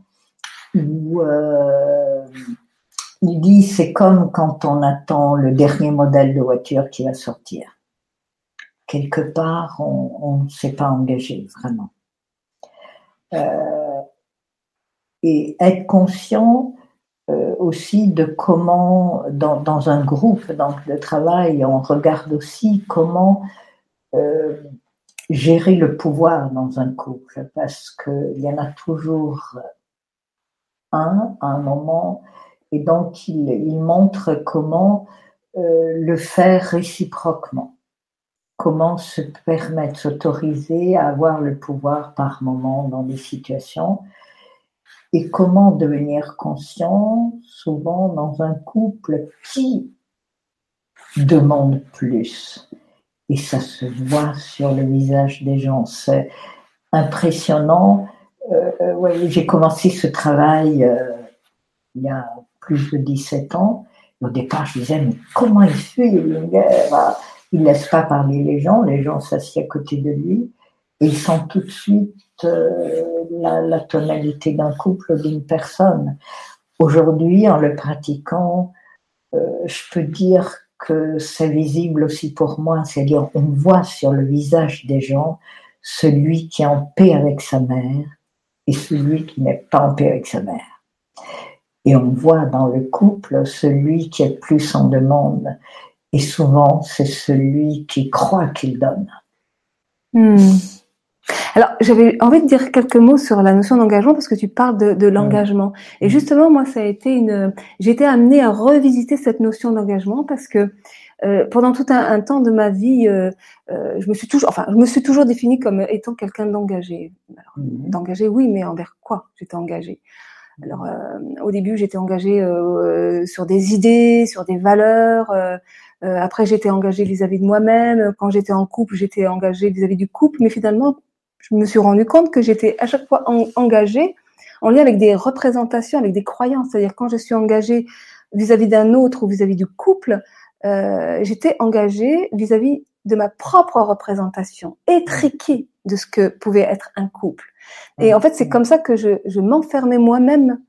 où euh, il dit c'est comme quand on attend le dernier modèle de voiture qui va sortir. Quelque part, on ne s'est pas engagé vraiment. Euh, et être conscient euh, aussi de comment, dans, un groupe dans le travail, on regarde aussi comment gérer le pouvoir dans un couple, parce qu'il y en a toujours un à un moment, et donc il, montre comment euh, le faire réciproquement, comment se permettre, s'autoriser à avoir le pouvoir par moment dans des situations, et comment devenir conscient, souvent dans un couple qui demande plus. Et ça se voit sur le visage des gens. C'est impressionnant. Euh, euh J'ai commencé ce travail euh, il y a plus de 17 ans. Au départ, je disais, mais comment il fait, Il ne laisse pas parler les gens, les gens s'assiedent à côté de lui et ils sont tout de suite euh, la, tonalité d'un couple, d'une personne. Aujourd'hui, en le pratiquant, euh, je peux dire que c'est visible aussi pour moi, c'est-à-dire on voit sur le visage des gens celui qui est en paix avec sa mère et celui qui n'est pas en paix avec sa mère. Et on voit dans le couple celui qui est plus en demande et souvent c'est celui qui croit qu'il donne. Hmm. Alors, j'avais envie de dire quelques mots sur la notion d'engagement parce que tu parles de, de l'engagement. Et justement, moi, ça a été une. J'ai été amenée à revisiter cette notion d'engagement parce que euh, pendant tout un, un, temps de ma vie, euh, euh, je me suis toujours, enfin, je me suis toujours définie comme étant quelqu'un d'engagé. Mhm. D'engagé, oui, mais envers quoi J'étais engagée? Alors, euh, au début, j'étais engagée euh, sur des idées, sur des valeurs. après, j'étais engagée vis-à-vis de moi-même. Quand j'étais en couple, j'étais engagée vis-à-vis du couple. Mais finalement, je me suis rendu compte que j'étais à chaque fois engagée en lien avec des représentations, avec des croyances. C'est-à-dire quand je suis engagée vis-à-vis d'un autre ou vis-à-vis du couple, euh, j'étais engagée vis-à-vis de ma propre représentation, étriquée de ce que pouvait être un couple. Et en fait, c'est comme ça que je, je m'enfermais moi-même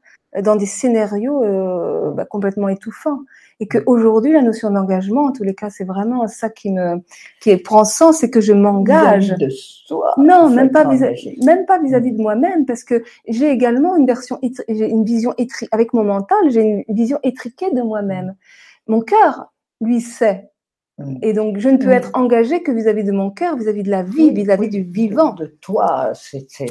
dans des scénarios euh, bah, complètement étouffants et que aujourd'hui la notion d'engagement en tous les cas c'est vraiment ça qui me qui prend sens c'est que je m'engage. De soi non même pas vis même pas vis-à-vis de moi-même parce que j'ai également une version j'ai une vision étriquée avec mon mental j'ai une vision étriquée de moi-même. Mon cœur lui sait Mm. Et donc, je ne peux mm. être engagée que vis-à-vis de mon cœur, vis-à-vis de la vie, vis-à-vis du vivant. De toi, c'est ça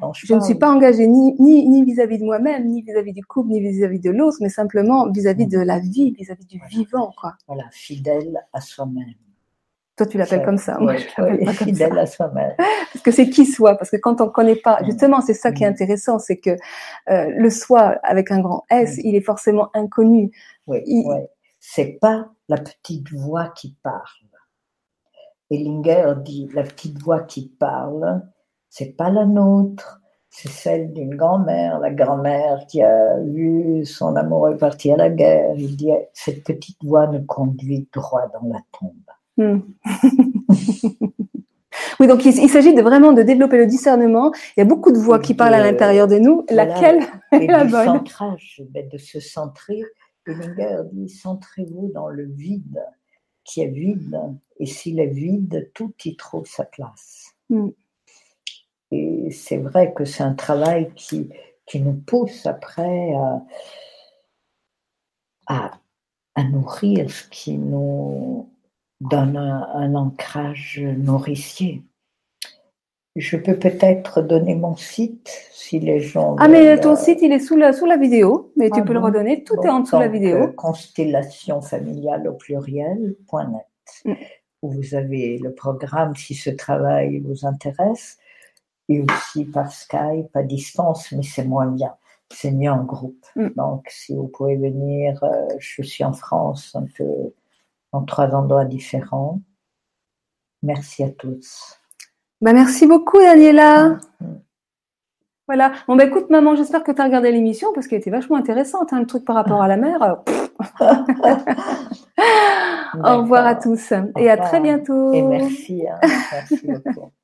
dont je, je ne suis pas engagée ni ni ni vis-à-vis de moi-même, ni vis-à-vis du couple, ni vis-à-vis de l'autre, mais simplement vis-à-vis de la vie, vis-à-vis du vivant, quoi. Voilà, fidèle à soi-même. Toi, tu l'appelles comme ça. Moi, je fidèle à soi-même. Parce que c'est qui soi. Parce que quand on ne connaît pas, mm. justement, c'est ça qui est intéressant, c'est que euh, le soi avec un grand S, il est forcément inconnu. Oui, oui. C'est pas la petite voix qui parle. Ellinger dit la petite voix qui parle, c'est pas la nôtre, c'est celle d'une grand-mère, la grand-mère qui a vu son amoureux partir à la guerre. Il dit cette petite voix nous conduit droit dans la tombe. Hmm. oui, donc il, s'agit de vraiment de développer le discernement. Il y a beaucoup de voix qui parlent à l'intérieur de nous. Laquelle est la bonne centrage, de se centrer Ellinger dit centrez-vous dans le vide qui est vide, et s'il est vide, tout y trouve sa place. Mm. Et c'est vrai que c'est un travail qui, qui nous pousse après à, à, nourrir ce qui nous donne un ancrage nourricier. Je peux peut-être donner mon site si les gens. Ah, mais ton site, il est sous la, sous la vidéo, mais tu ah peux le redonner. Tout est en dessous de la vidéo. Euh, constellation familiale au pluriel.net, mm. où vous avez le programme si ce travail vous intéresse, et aussi par Skype à distance, mais c'est moins bien. C'est mieux en groupe. Mm. Donc, si vous pouvez venir, euh, je suis en France, un peu dans trois endroits différents. Merci à tous. Bah, merci beaucoup, Daniela. Voilà. Bon, bah, écoute, maman, j'espère que tu as regardé l'émission parce qu'elle était vachement intéressante, hein, le truc par rapport à la mer. Au revoir à tous et à très bientôt. Et merci. Hein. merci beaucoup.